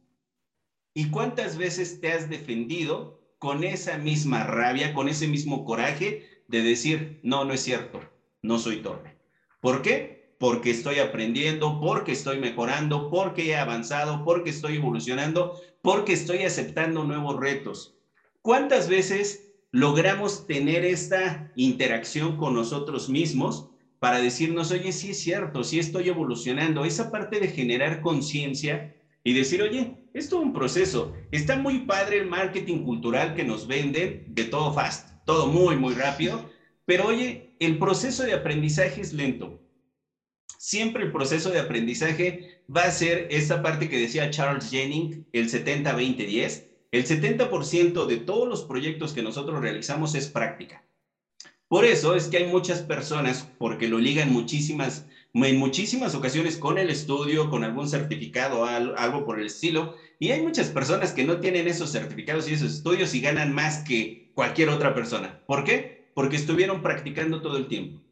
Speaker 4: ¿Y cuántas veces te has defendido con esa misma rabia, con ese mismo coraje de decir, no, no es cierto, no soy torpe? ¿Por qué? Porque estoy aprendiendo, porque estoy mejorando, porque he avanzado, porque estoy evolucionando, porque estoy aceptando nuevos retos. ¿Cuántas veces logramos tener esta interacción con nosotros mismos para decirnos, oye, sí es cierto, sí estoy evolucionando? Esa parte de generar conciencia y decir, oye, es un proceso. Está muy padre el marketing cultural que nos vende de todo fast, todo muy, muy rápido, pero oye, el proceso de aprendizaje es lento. Siempre el proceso de aprendizaje va a ser esa parte que decía Charles Jennings, el 70-20-10 el 70% de todos los proyectos que nosotros realizamos es práctica. Por eso es que hay muchas personas, porque lo ligan muchísimas, en muchísimas ocasiones con el estudio, con algún certificado, algo por el estilo, y hay muchas personas que no tienen esos certificados y esos estudios y ganan más que cualquier otra persona. ¿Por qué? Porque estuvieron practicando todo el tiempo.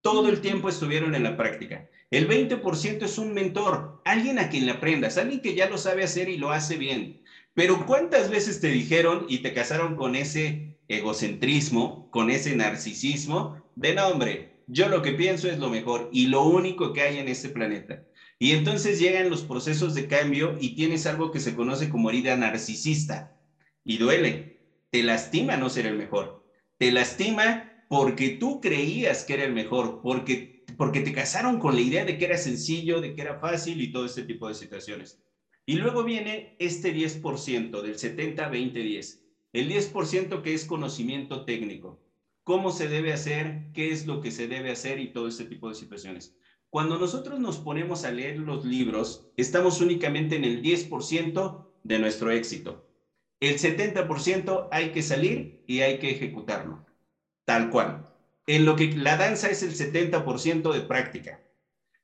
Speaker 4: Todo el tiempo estuvieron en la práctica. El 20% es un mentor, alguien a quien le aprendas, alguien que ya lo sabe hacer y lo hace bien. Pero ¿cuántas veces te dijeron y te casaron con ese egocentrismo, con ese narcisismo de no, hombre, yo lo que pienso es lo mejor y lo único que hay en este planeta? Y entonces llegan los procesos de cambio y tienes algo que se conoce como herida narcisista y duele, te lastima no ser el mejor, te lastima porque tú creías que era el mejor, porque, porque te casaron con la idea de que era sencillo, de que era fácil y todo este tipo de situaciones. Y luego viene este 10% del 70-20-10. El 10% que es conocimiento técnico. Cómo se debe hacer, qué es lo que se debe hacer y todo este tipo de situaciones. Cuando nosotros nos ponemos a leer los libros, estamos únicamente en el 10% de nuestro éxito. El 70% hay que salir y hay que ejecutarlo. Tal cual. En lo que la danza es el 70% de práctica.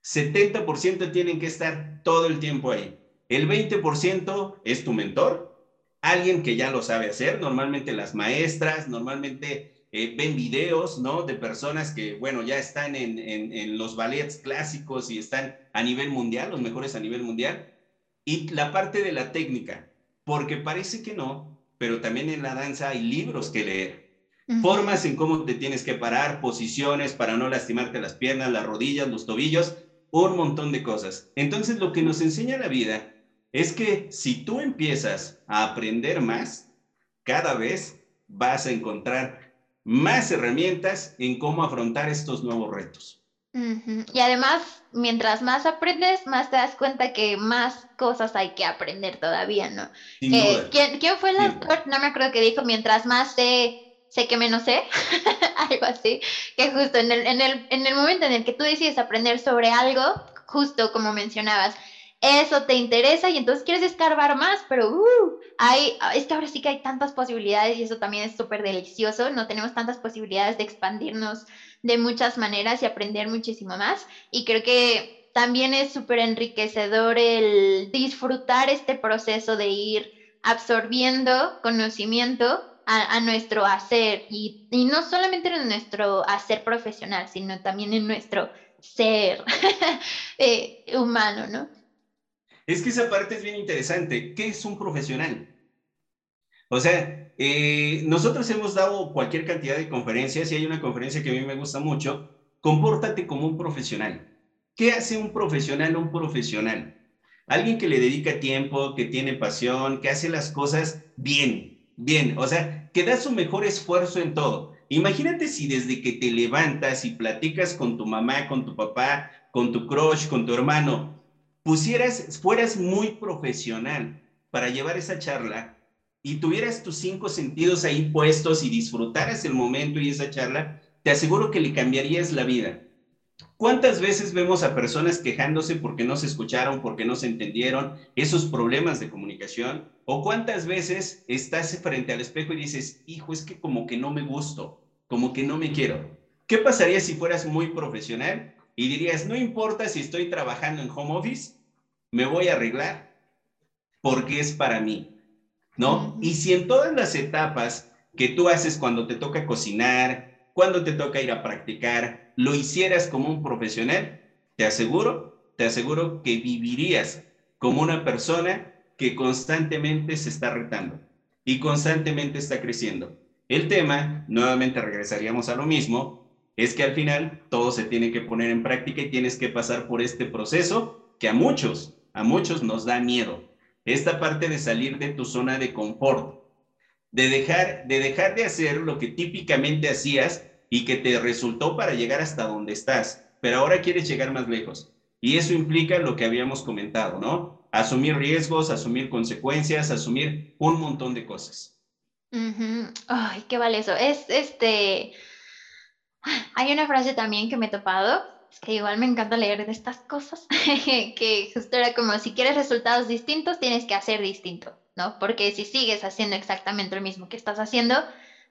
Speaker 4: 70% tienen que estar todo el tiempo ahí. El 20% es tu mentor, alguien que ya lo sabe hacer, normalmente las maestras, normalmente eh, ven videos, ¿no? De personas que, bueno, ya están en, en, los ballets clásicos y están a nivel mundial, los mejores a nivel mundial. Y la parte de la técnica, porque parece que no, pero también en la danza hay libros que leer. Formas en cómo te tienes que parar, posiciones para no lastimarte las piernas, las rodillas, los tobillos, un montón de cosas. Entonces, lo que nos enseña la vida es que si tú empiezas a aprender más, cada vez vas a encontrar más herramientas en cómo afrontar estos nuevos retos.
Speaker 3: Y además, mientras más aprendes, más te das cuenta que más cosas hay que aprender todavía, ¿no? Eh, ¿quién, fue el autor? No me acuerdo que dijo, mientras más sé, sé que menos sé, *laughs* algo así, que justo en el, en, el, en el momento en el que tú decides aprender sobre algo, justo como mencionabas, eso te interesa y entonces quieres escarbar más, pero uh, hay, es que ahora sí que hay tantas posibilidades y eso también es súper delicioso, no tenemos tantas posibilidades de expandirnos de muchas maneras y aprender muchísimo más y creo que también es súper enriquecedor el disfrutar este proceso de ir absorbiendo conocimiento a, nuestro hacer y, y, no solamente en nuestro hacer profesional, sino también en nuestro ser *laughs* eh, humano, ¿no?
Speaker 4: Es que esa parte es bien interesante. ¿Qué es un profesional? O sea, eh, nosotros hemos dado cualquier cantidad de conferencias y hay una conferencia que a mí me gusta mucho. Compórtate como un profesional. ¿Qué hace un profesional un profesional? Alguien que le dedica tiempo, que tiene pasión, que hace las cosas bien, bien. O sea, que da su mejor esfuerzo en todo. Imagínate si desde que te levantas y platicas con tu mamá, con tu papá, con tu crush, con tu hermano, pusieras, fueras muy profesional para llevar esa charla y tuvieras tus cinco sentidos ahí puestos y disfrutaras el momento y esa charla, te aseguro que le cambiarías la vida. ¿Cuántas veces vemos a personas quejándose porque no se escucharon, porque no se entendieron esos problemas de comunicación? ¿O cuántas veces estás frente al espejo y dices, hijo, es que como que no me gusto, como que no me quiero? ¿Qué pasaría si fueras muy profesional y dirías, no importa si estoy trabajando en home office, me voy a arreglar porque es para mí, ¿no? Y si en todas las etapas que tú haces cuando te toca cocinar, cuando te toca ir a practicar, lo hicieras como un profesional, te aseguro, te aseguro que vivirías como una persona que constantemente se está retando y constantemente está creciendo. El tema, nuevamente regresaríamos a lo mismo, es que al final todo se tiene que poner en práctica y tienes que pasar por este proceso que a muchos a muchos nos da miedo. Esta parte de salir de tu zona de confort, de dejar, de dejar de hacer lo que típicamente hacías y que te resultó para llegar hasta donde estás, pero ahora quieres llegar más lejos. Y eso implica lo que habíamos comentado, ¿no? Asumir riesgos, asumir consecuencias, asumir un montón de cosas.
Speaker 3: Ay, qué vale eso. Es este. Hay una frase también que me he topado que igual me encanta leer de estas cosas, *laughs* que justo era como, si quieres resultados distintos, tienes que hacer distinto, ¿no? Porque si sigues haciendo exactamente lo mismo que estás haciendo,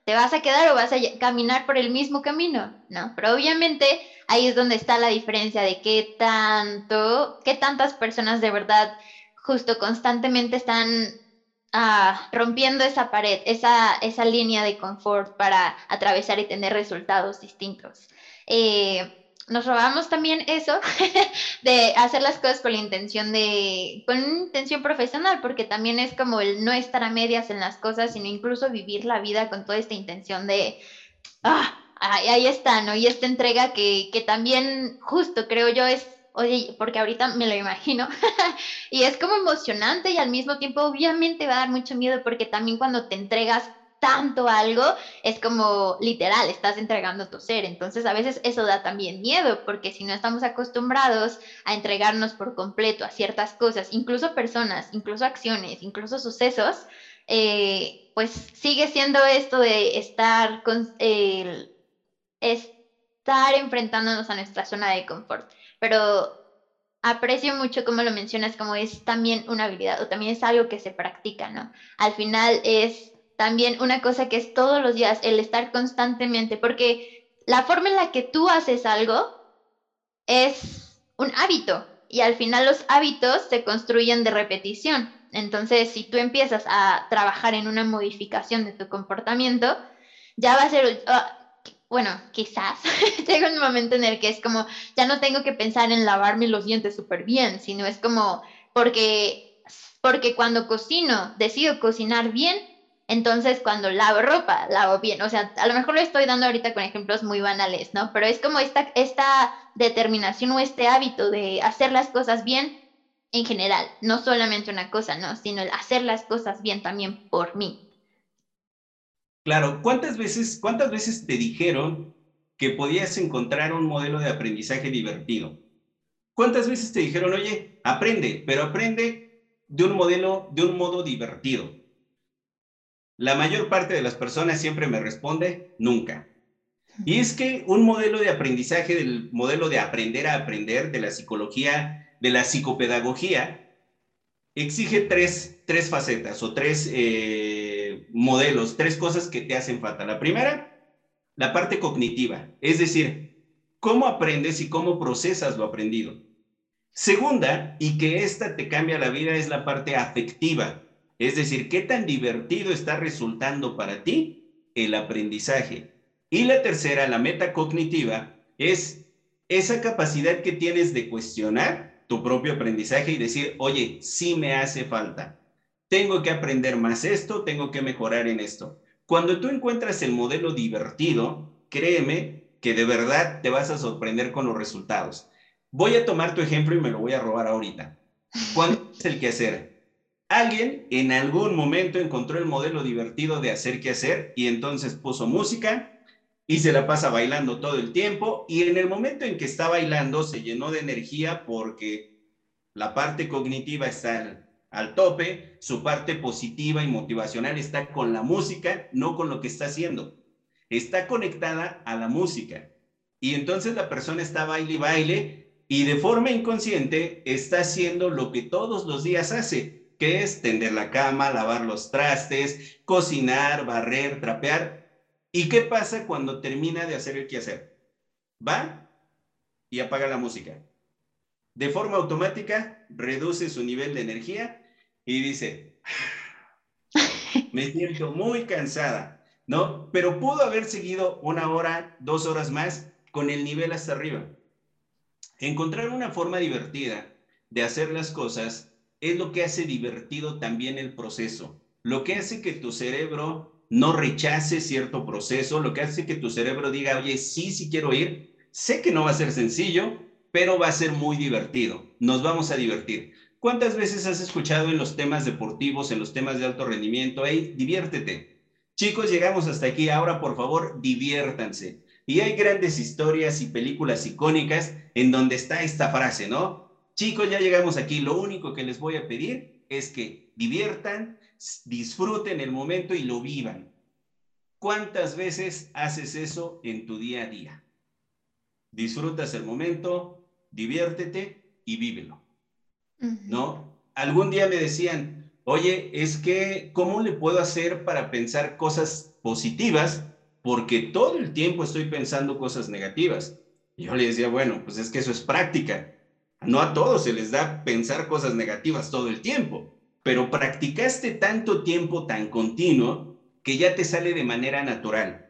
Speaker 3: te vas a quedar o vas a caminar por el mismo camino, ¿no? Pero obviamente ahí es donde está la diferencia de qué tanto, qué tantas personas de verdad justo constantemente están ah, rompiendo esa pared, esa, esa línea de confort para atravesar y tener resultados distintos. Eh, nos robamos también eso *laughs* de hacer las cosas con la intención de, con una intención profesional, porque también es como el no estar a medias en las cosas, sino incluso vivir la vida con toda esta intención de, ah, ahí está, ¿no? Y esta entrega que, que también justo creo yo es, oye, porque ahorita me lo imagino, *laughs* y es como emocionante y al mismo tiempo obviamente va a dar mucho miedo porque también cuando te entregas tanto algo, es como literal, estás entregando tu ser. Entonces a veces eso da también miedo, porque si no estamos acostumbrados a entregarnos por completo a ciertas cosas, incluso personas, incluso acciones, incluso sucesos, eh, pues sigue siendo esto de estar, con, estar enfrentándonos a nuestra zona de confort. Pero aprecio mucho como lo mencionas, como es también una habilidad o también es algo que se practica, ¿no? Al final es también una cosa que es todos los días, el estar constantemente, porque la forma en la que tú haces algo es un hábito y al final los hábitos se construyen de repetición. Entonces, si tú empiezas a trabajar en una modificación de tu comportamiento, ya va a ser, ah, bueno, quizás *laughs* llega un momento en el que es como, ya no tengo que pensar en lavarme los dientes súper bien, sino es como, porque, porque cuando cocino, decido cocinar bien, entonces, cuando lavo ropa, lavo bien. O sea, a lo mejor lo estoy dando ahorita con ejemplos muy banales, ¿no? Pero es como esta, esta determinación o este hábito de hacer las cosas bien en general. No solamente una cosa, ¿no? Sino el hacer las cosas bien también por mí.
Speaker 4: Claro, ¿cuántas veces, cuántas veces te dijeron que podías encontrar un modelo de aprendizaje divertido? ¿Cuántas veces te dijeron, oye, aprende, pero aprende de un modelo, de un modo divertido? La mayor parte de las personas siempre me responde, nunca. Y es que un modelo de aprendizaje, del modelo de aprender a aprender de la psicología de la psicopedagogía, exige tres, tres facetas o tres eh, modelos, tres cosas que te hacen falta. La primera, la parte cognitiva, es decir, cómo aprendes y cómo procesas lo aprendido. Segunda, y que esta te cambia la vida, es la parte afectiva, es decir, qué tan divertido está resultando para ti el aprendizaje. Y la tercera, la meta cognitiva, es esa capacidad que tienes de cuestionar tu propio aprendizaje y decir, oye, sí me hace falta. Tengo que aprender más esto, tengo que mejorar en esto. Cuando tú encuentras el modelo divertido, créeme que de verdad te vas a sorprender con los resultados. Voy a tomar tu ejemplo y me lo voy a robar ahorita. ¿Cuándo es el hacer? Alguien en algún momento encontró el modelo divertido de hacer qué hacer y entonces puso música y se la pasa bailando todo el tiempo y en el momento en que está bailando se llenó de energía porque la parte cognitiva está al, tope, su parte positiva y motivacional está con la música, no con lo que está haciendo. Está conectada a la música. Y entonces la persona está baile y baile y de forma inconsciente está haciendo lo que todos los días hace, que es tender la cama, lavar los trastes, cocinar, barrer, trapear, ¿Y qué pasa cuando termina de hacer el quehacer? Va y apaga la música. De forma automática, reduce su nivel de energía y dice, me siento muy cansada, ¿no? Pero pudo haber seguido una hora, dos horas más con el nivel hasta arriba. Encontrar una forma divertida de hacer las cosas es lo que hace divertido también el proceso, lo que hace que tu cerebro no rechace cierto proceso, lo que hace que tu cerebro diga, oye, sí, sí quiero ir, sé que no va a ser sencillo, pero va a ser muy divertido, nos vamos a divertir. ¿Cuántas veces has escuchado en los temas deportivos, en los temas de alto rendimiento, hey, diviértete? Chicos, llegamos hasta aquí, ahora por favor, diviértanse. Y hay grandes historias y películas icónicas en donde está esta frase, ¿no? Chicos, ya llegamos aquí, lo único que les voy a pedir es que diviertan, disfruten el momento y lo vivan. ¿Cuántas veces haces eso en tu día a día? Disfrutas el momento, diviértete y vívelo. ¿No? Algún día me decían, oye, es que, ¿cómo le puedo hacer para pensar cosas positivas? Porque todo el tiempo estoy pensando cosas negativas. Y yo le decía, bueno, pues es que eso es práctica. No a todos se les da pensar cosas negativas todo el tiempo pero practicaste tanto tiempo tan continuo que ya te sale de manera natural.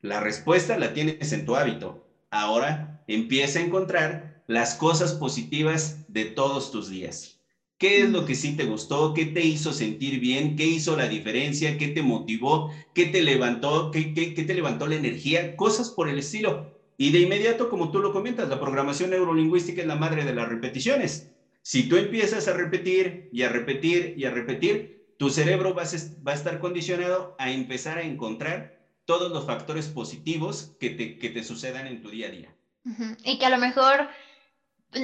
Speaker 4: La respuesta la tienes en tu hábito. Ahora empieza a encontrar las cosas positivas de todos tus días. ¿Qué es lo que sí te gustó? ¿Qué te hizo sentir bien? ¿Qué hizo la diferencia? ¿Qué te motivó? ¿Qué te levantó? ¿Qué, qué, qué te levantó la energía? Cosas por el estilo. Y de inmediato, como tú lo comentas, la programación neurolingüística es la madre de las repeticiones. Si tú empiezas a repetir y a repetir y a repetir, tu cerebro va a, estar condicionado a empezar a encontrar todos los factores positivos que te, que te sucedan en tu día a día.
Speaker 3: Y que a lo mejor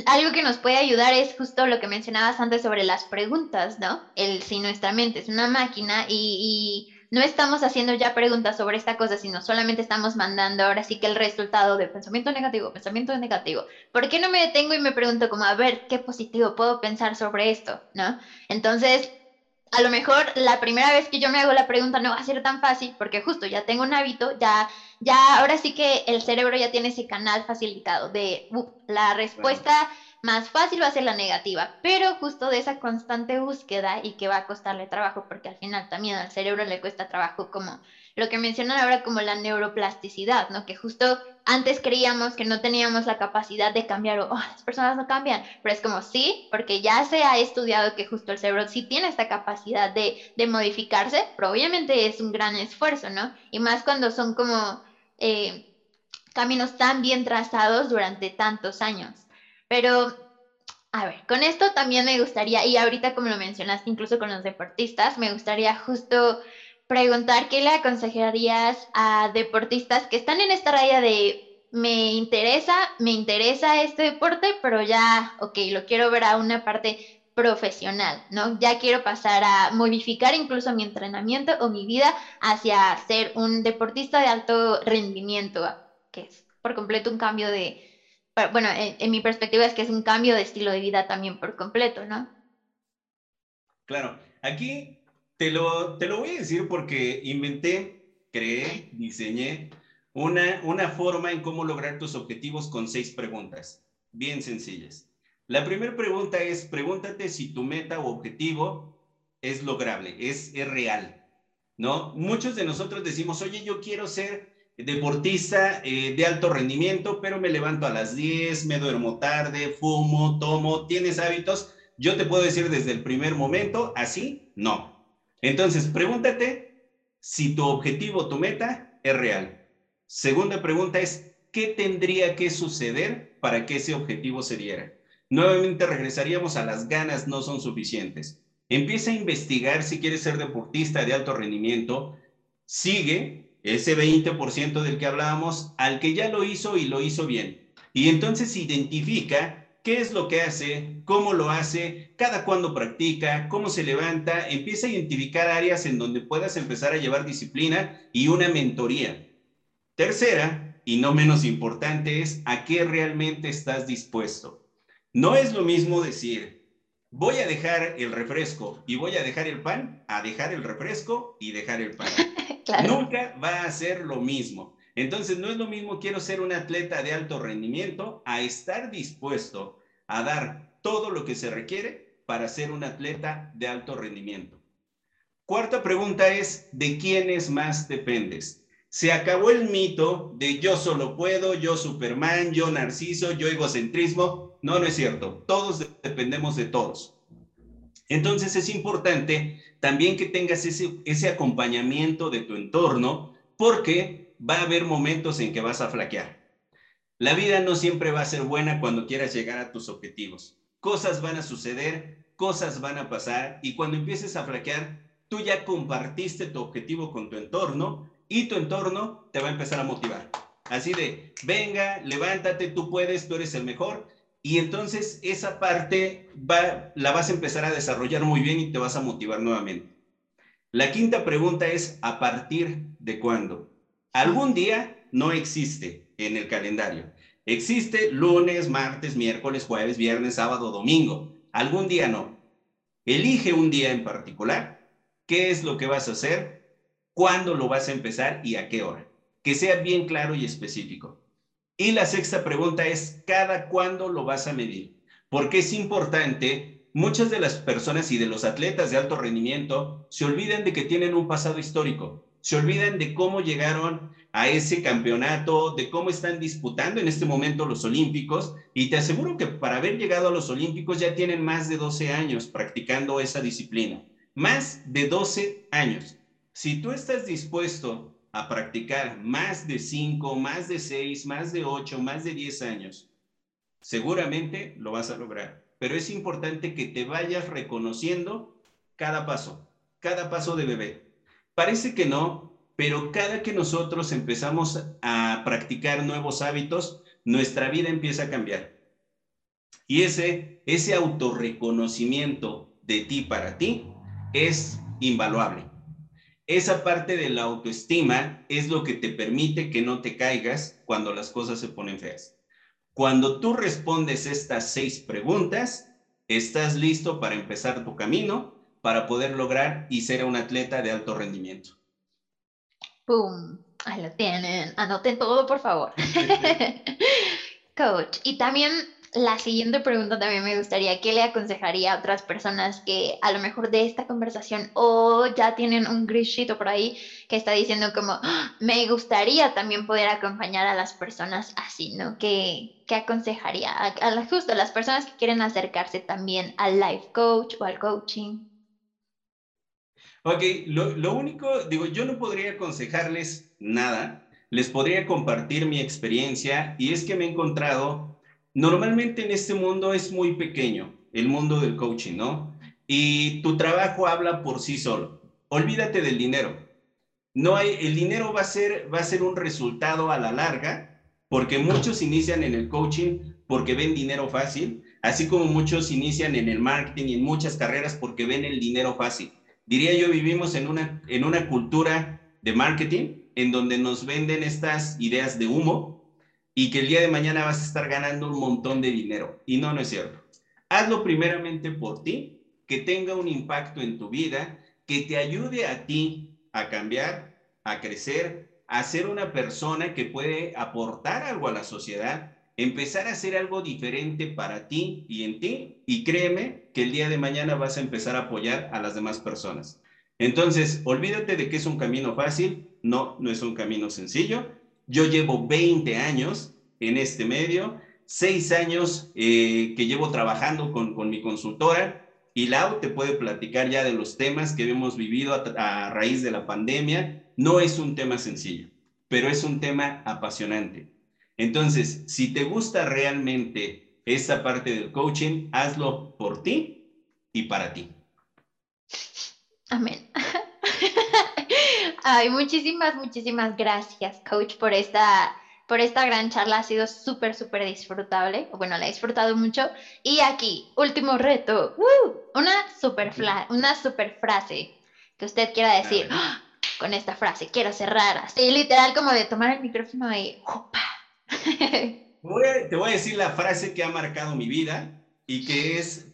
Speaker 3: algo que nos puede ayudar es justo lo que mencionabas antes sobre las preguntas, ¿no? El si nuestra mente es una máquina y no estamos haciendo ya preguntas sobre esta cosa, sino solamente estamos mandando ahora sí que el resultado de pensamiento negativo, pensamiento negativo. ¿Por qué no me detengo y me pregunto como, a ver, qué positivo puedo pensar sobre esto? ¿No? Entonces, a lo mejor la primera vez que yo me hago la pregunta no va a ser tan fácil porque justo ya tengo un hábito, ya, ya ahora sí que el cerebro ya tiene ese canal facilitado de uh, la respuesta más fácil va a ser la negativa, pero justo de esa constante búsqueda y que va a costarle trabajo, porque al final también al cerebro le cuesta trabajo como lo que mencionan ahora como la neuroplasticidad, ¿no? Que justo antes creíamos que no teníamos la capacidad de cambiar o oh, las personas no cambian, pero es como sí, porque ya se ha estudiado que justo el cerebro sí tiene esta capacidad de, de modificarse, pero obviamente es un gran esfuerzo, ¿no? Y más cuando son como... Eh, caminos tan bien trazados durante tantos años. Pero, a ver, con esto también me gustaría, y ahorita como lo mencionaste incluso con los deportistas, me gustaría justo preguntar qué le aconsejarías a deportistas que están en esta raya de me interesa, me interesa este deporte, pero ya, ok, lo quiero ver a una parte profesional, ¿no? Ya quiero pasar a modificar incluso mi entrenamiento o mi vida hacia ser un deportista de alto rendimiento, que es por completo un cambio de, bueno, en, mi perspectiva es que es un cambio de estilo de vida también por completo, ¿no?
Speaker 4: Claro, aquí te lo, te lo voy a decir porque inventé, creé, diseñé una, una forma en cómo lograr tus objetivos con seis preguntas, bien sencillas. La primera pregunta es, pregúntate si tu meta o objetivo es lograble, es, es real, ¿no? Muchos de nosotros decimos, oye, yo quiero ser deportista eh, de alto rendimiento, pero me levanto a las 10, me duermo tarde, fumo, tomo, tienes hábitos. Yo te puedo decir desde el primer momento, así, no. Entonces, pregúntate si tu objetivo, tu meta es real. Segunda pregunta es, ¿qué tendría que suceder para que ese objetivo se diera? Nuevamente regresaríamos a las ganas no son suficientes. Empieza a investigar si quieres ser deportista de alto rendimiento. Sigue ese 20% del que hablábamos, al que ya lo hizo y lo hizo bien. Y entonces identifica qué es lo que hace, cómo lo hace, cada cuándo practica, cómo se levanta, empieza a identificar áreas en donde puedas empezar a llevar disciplina y una mentoría. Tercera, y no menos importante, es a qué realmente estás dispuesto. No es lo mismo decir, voy a dejar el refresco y voy a dejar el pan, a dejar el refresco y dejar el pan. Nunca va a ser lo mismo. Entonces, no es lo mismo quiero ser un atleta de alto rendimiento a estar dispuesto a dar todo lo que se requiere para ser un atleta de alto rendimiento. Cuarta pregunta es, ¿de quiénes más dependes? Se acabó el mito de yo solo puedo, yo Superman, yo Narciso, yo egocentrismo. No, no es cierto. Todos dependemos de todos. Entonces es importante también que tengas ese, acompañamiento de tu entorno porque va a haber momentos en que vas a flaquear. La vida no siempre va a ser buena cuando quieras llegar a tus objetivos. Cosas van a suceder, cosas van a pasar y cuando empieces a flaquear, tú ya compartiste tu objetivo con tu entorno y tu entorno te va a empezar a motivar. Así de, venga, levántate, tú puedes, tú eres el mejor y entonces esa parte va, la vas a empezar a desarrollar muy bien y te vas a motivar nuevamente. La quinta pregunta es, ¿a partir de cuándo? Algún día no existe en el calendario. Existe lunes, martes, miércoles, jueves, viernes, sábado, domingo. Algún día no. Elige un día en particular. ¿Qué es lo que vas a hacer? ¿Cuándo lo vas a empezar y a qué hora? Que sea bien claro y específico. Y la sexta pregunta es, ¿cada cuándo lo vas a medir? Porque es importante, muchas de las personas y de los atletas de alto rendimiento se olvidan de que tienen un pasado histórico, se olvidan de cómo llegaron a ese campeonato, de cómo están disputando en este momento los Olímpicos, y te aseguro que para haber llegado a los Olímpicos ya tienen más de 12 años practicando esa disciplina, más de 12 años. Si tú estás dispuesto a practicar más de 5, más de 6, más de 8, más de 10 años, seguramente lo vas a lograr. Pero es importante que te vayas reconociendo cada paso, cada paso de bebé. Parece que no, pero cada que nosotros empezamos a practicar nuevos hábitos, nuestra vida empieza a cambiar. Y ese, ese autorreconocimiento de ti para ti es invaluable. Esa parte de la autoestima es lo que te permite que no te caigas cuando las cosas se ponen feas. Cuando tú respondes estas seis preguntas, estás listo para empezar tu camino, para poder lograr y ser un atleta de alto rendimiento.
Speaker 3: ¡Pum! Ahí lo tienen. Anoten todo, por favor. *laughs* Coach, y también la siguiente pregunta también me gustaría, ¿qué le aconsejaría a otras personas que a lo mejor de esta conversación o ya tienen un grishito por ahí que está diciendo como, ¡Ah! me gustaría también poder acompañar a las personas así, ¿no? ¿Qué, qué aconsejaría a, a, justo a las personas que quieren acercarse también al life coach o al coaching?
Speaker 4: Ok, lo, lo único, digo, yo no podría aconsejarles nada, les podría compartir mi experiencia y es que me he encontrado Normalmente en este mundo es muy pequeño, el mundo del coaching, ¿no? Y tu trabajo habla por sí solo. Olvídate del dinero. No hay, el dinero va a ser, va a ser un resultado a la larga, porque muchos inician en el coaching porque ven dinero fácil, así como muchos inician en el marketing y en muchas carreras porque ven el dinero fácil. Diría yo, vivimos en una, en una cultura de marketing en donde nos venden estas ideas de humo y que el día de mañana vas a estar ganando un montón de dinero. Y no, no es cierto. Hazlo primeramente por ti, que tenga un impacto en tu vida, que te ayude a ti a cambiar, a crecer, a ser una persona que puede aportar algo a la sociedad, empezar a hacer algo diferente para ti y en ti. Y créeme que el día de mañana vas a empezar a apoyar a las demás personas. Entonces, olvídate de que es un camino fácil. No, no es un camino sencillo. Yo llevo 20 años en este medio, 6 años eh, que llevo trabajando con, con mi consultora y Lau te puede platicar ya de los temas que hemos vivido a, a raíz de la pandemia. No es un tema sencillo, pero es un tema apasionante. Entonces, si te gusta realmente esa parte del coaching, hazlo por ti y para ti.
Speaker 3: Amén. Ay, muchísimas, muchísimas gracias, coach, por esta, por esta gran charla. Ha sido súper, súper disfrutable. Bueno, la he disfrutado mucho. Y aquí, último reto. una, super una super frase que usted quiera decir ¡Ah! con esta frase. Quiero cerrar así, literal, como de tomar el micrófono y...
Speaker 4: te voy a decir la frase que ha marcado mi vida y que es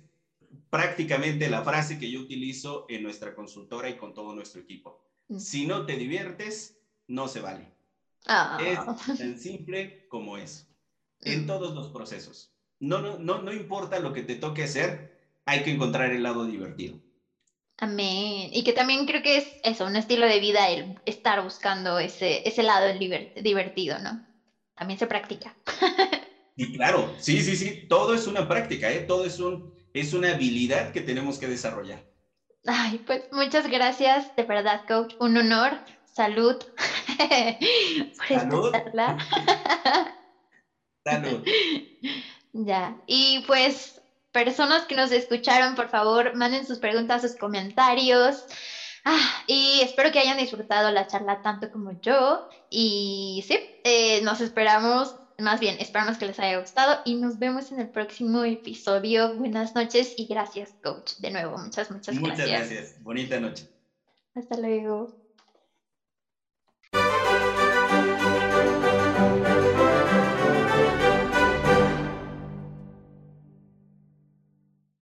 Speaker 4: prácticamente la frase que yo utilizo en nuestra consultora y con todo nuestro equipo. Si no te diviertes, no se vale. Ah. Es tan simple como es. En todos los procesos. No, no, no, no importa lo que te toque hacer, hay que encontrar el lado divertido.
Speaker 3: Amén. Y que también creo que es eso, un estilo de vida el estar buscando ese, ese lado divertido, ¿no? También se practica. *laughs*
Speaker 4: Y claro, sí, sí, sí, todo es una práctica, ¿eh? todo es, un, es una habilidad que tenemos que desarrollar.
Speaker 3: Ay, pues muchas gracias, de verdad, coach. Un honor. Salud. *laughs*
Speaker 4: Salud. Salud. *laughs*
Speaker 3: Ya. Y pues, personas que nos escucharon, por favor, manden sus preguntas, sus comentarios. Ah, y espero que hayan disfrutado la charla tanto como yo. Y sí, eh, nos esperamos más bien, esperamos que les haya gustado y nos vemos en el próximo episodio. Buenas noches y gracias, coach. De nuevo, muchas, muchas,
Speaker 4: muchas gracias. Muchas gracias. Bonita noche.
Speaker 3: Hasta luego.